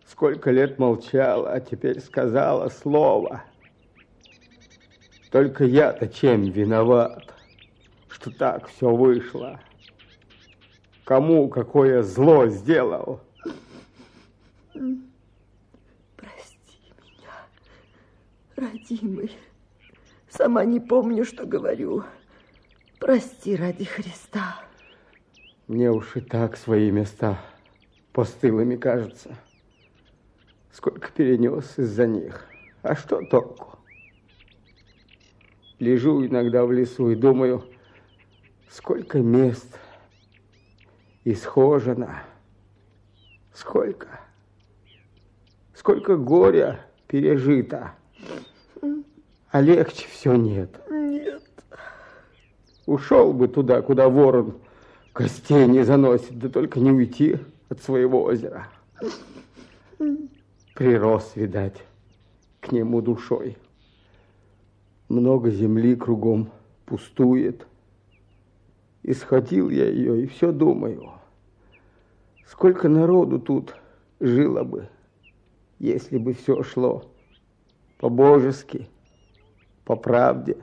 Сколько лет молчала, а теперь сказала слово. Только я-то чем виноват, что так все вышло? Кому какое зло сделал? Прости меня, родимый. Сама не помню, что говорю. Прости ради Христа. Мне уж и так свои места постылыми кажутся. Сколько перенес из-за них. А что толку? Лежу иногда в лесу и думаю, сколько мест исхожено, сколько, сколько горя пережито, а легче все нет. Нет. Ушел бы туда, куда ворон костей не заносит, да только не уйти от своего озера. Прирос, видать, к нему душой. Много земли кругом пустует. И схватил я ее, и все думаю. Сколько народу тут жило бы, если бы все шло по-божески, по правде.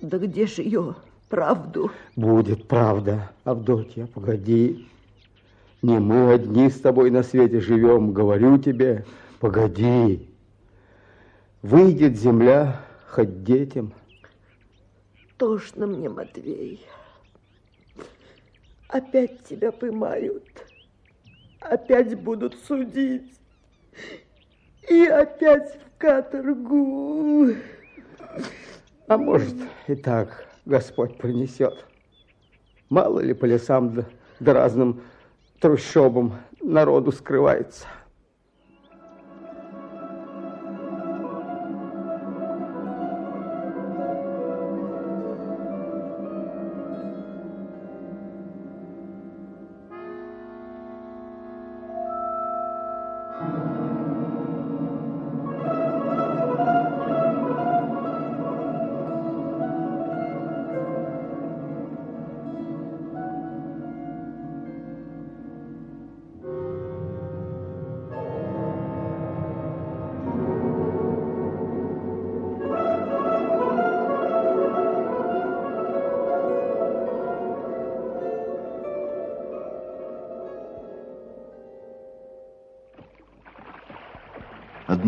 Да где ж ее правду? Будет правда, Авдотья, погоди. Не мы одни с тобой на свете живем, говорю тебе, погоди. Выйдет земля хоть детям. Тошно мне, Матвей. Опять тебя поймают. Опять будут судить. И опять в каторгу. А может, и так Господь принесет. Мало ли по лесам да, да разным трущобам народу скрывается.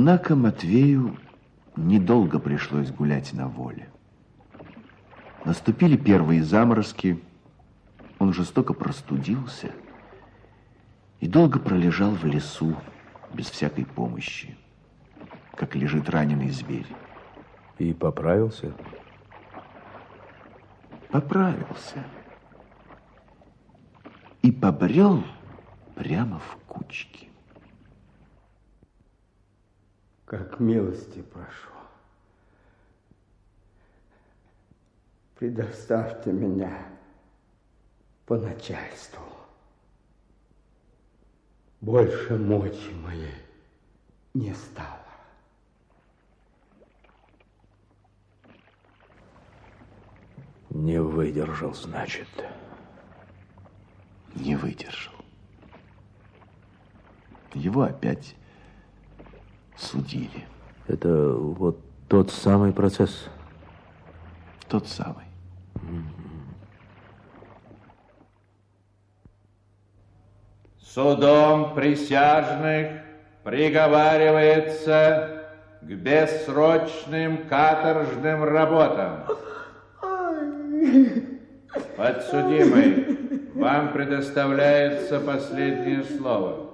Однако Матвею недолго пришлось гулять на воле. Наступили первые заморозки, он жестоко простудился и долго пролежал в лесу без всякой помощи, как лежит раненый зверь. И поправился? Поправился. И побрел прямо в кучки. Как милости прошу. Предоставьте меня по начальству. Больше мочи моей не стало. Не выдержал, значит. Не выдержал. Его опять судили. Это вот тот самый процесс? Тот самый. Судом присяжных приговаривается к бессрочным каторжным работам. Подсудимый, вам предоставляется последнее слово.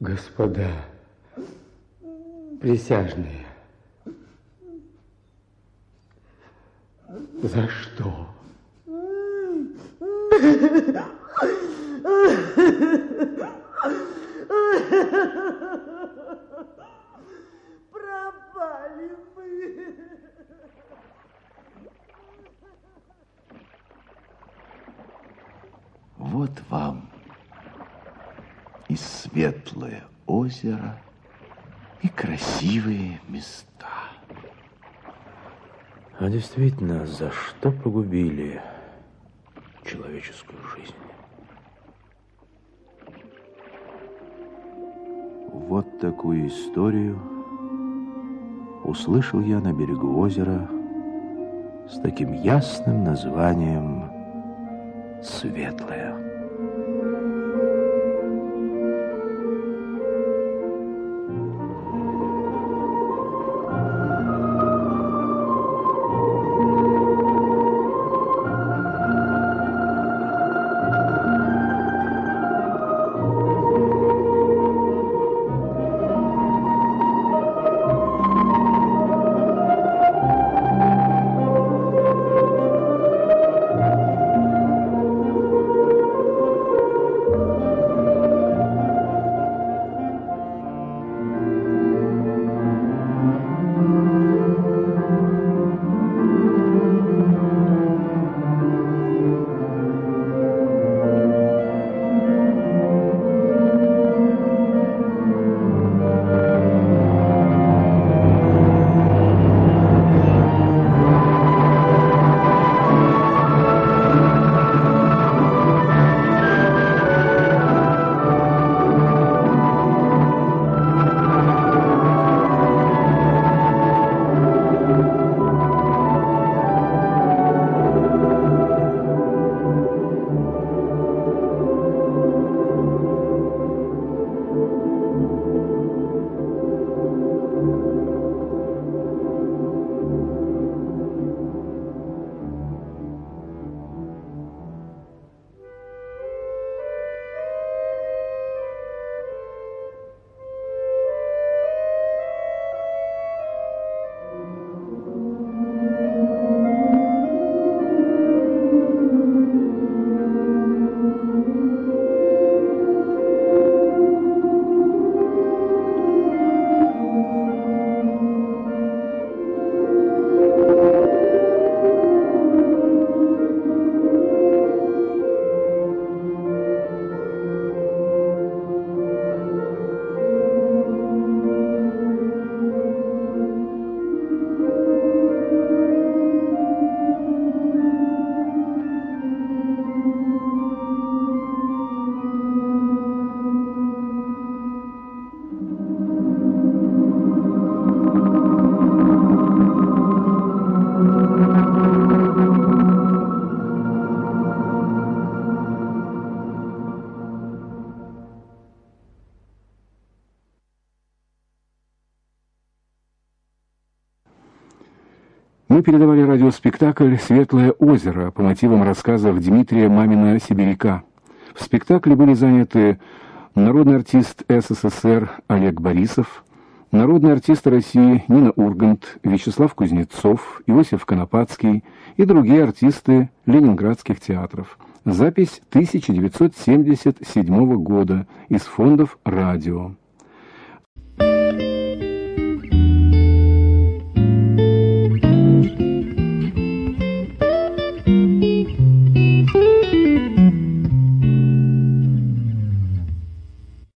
Господа присяжные, за что? Пропали мы. Вот вам и светлое озеро, и красивые места. А действительно, за что погубили человеческую жизнь? Вот такую историю услышал я на берегу озера с таким ясным названием «Светлое». Мы передавали радиоспектакль «Светлое озеро» по мотивам рассказов Дмитрия Мамина «Сибиряка». В спектакле были заняты народный артист СССР Олег Борисов, народные артисты России Нина Ургант, Вячеслав Кузнецов, Иосиф Конопатский и другие артисты ленинградских театров. Запись 1977 года из фондов радио.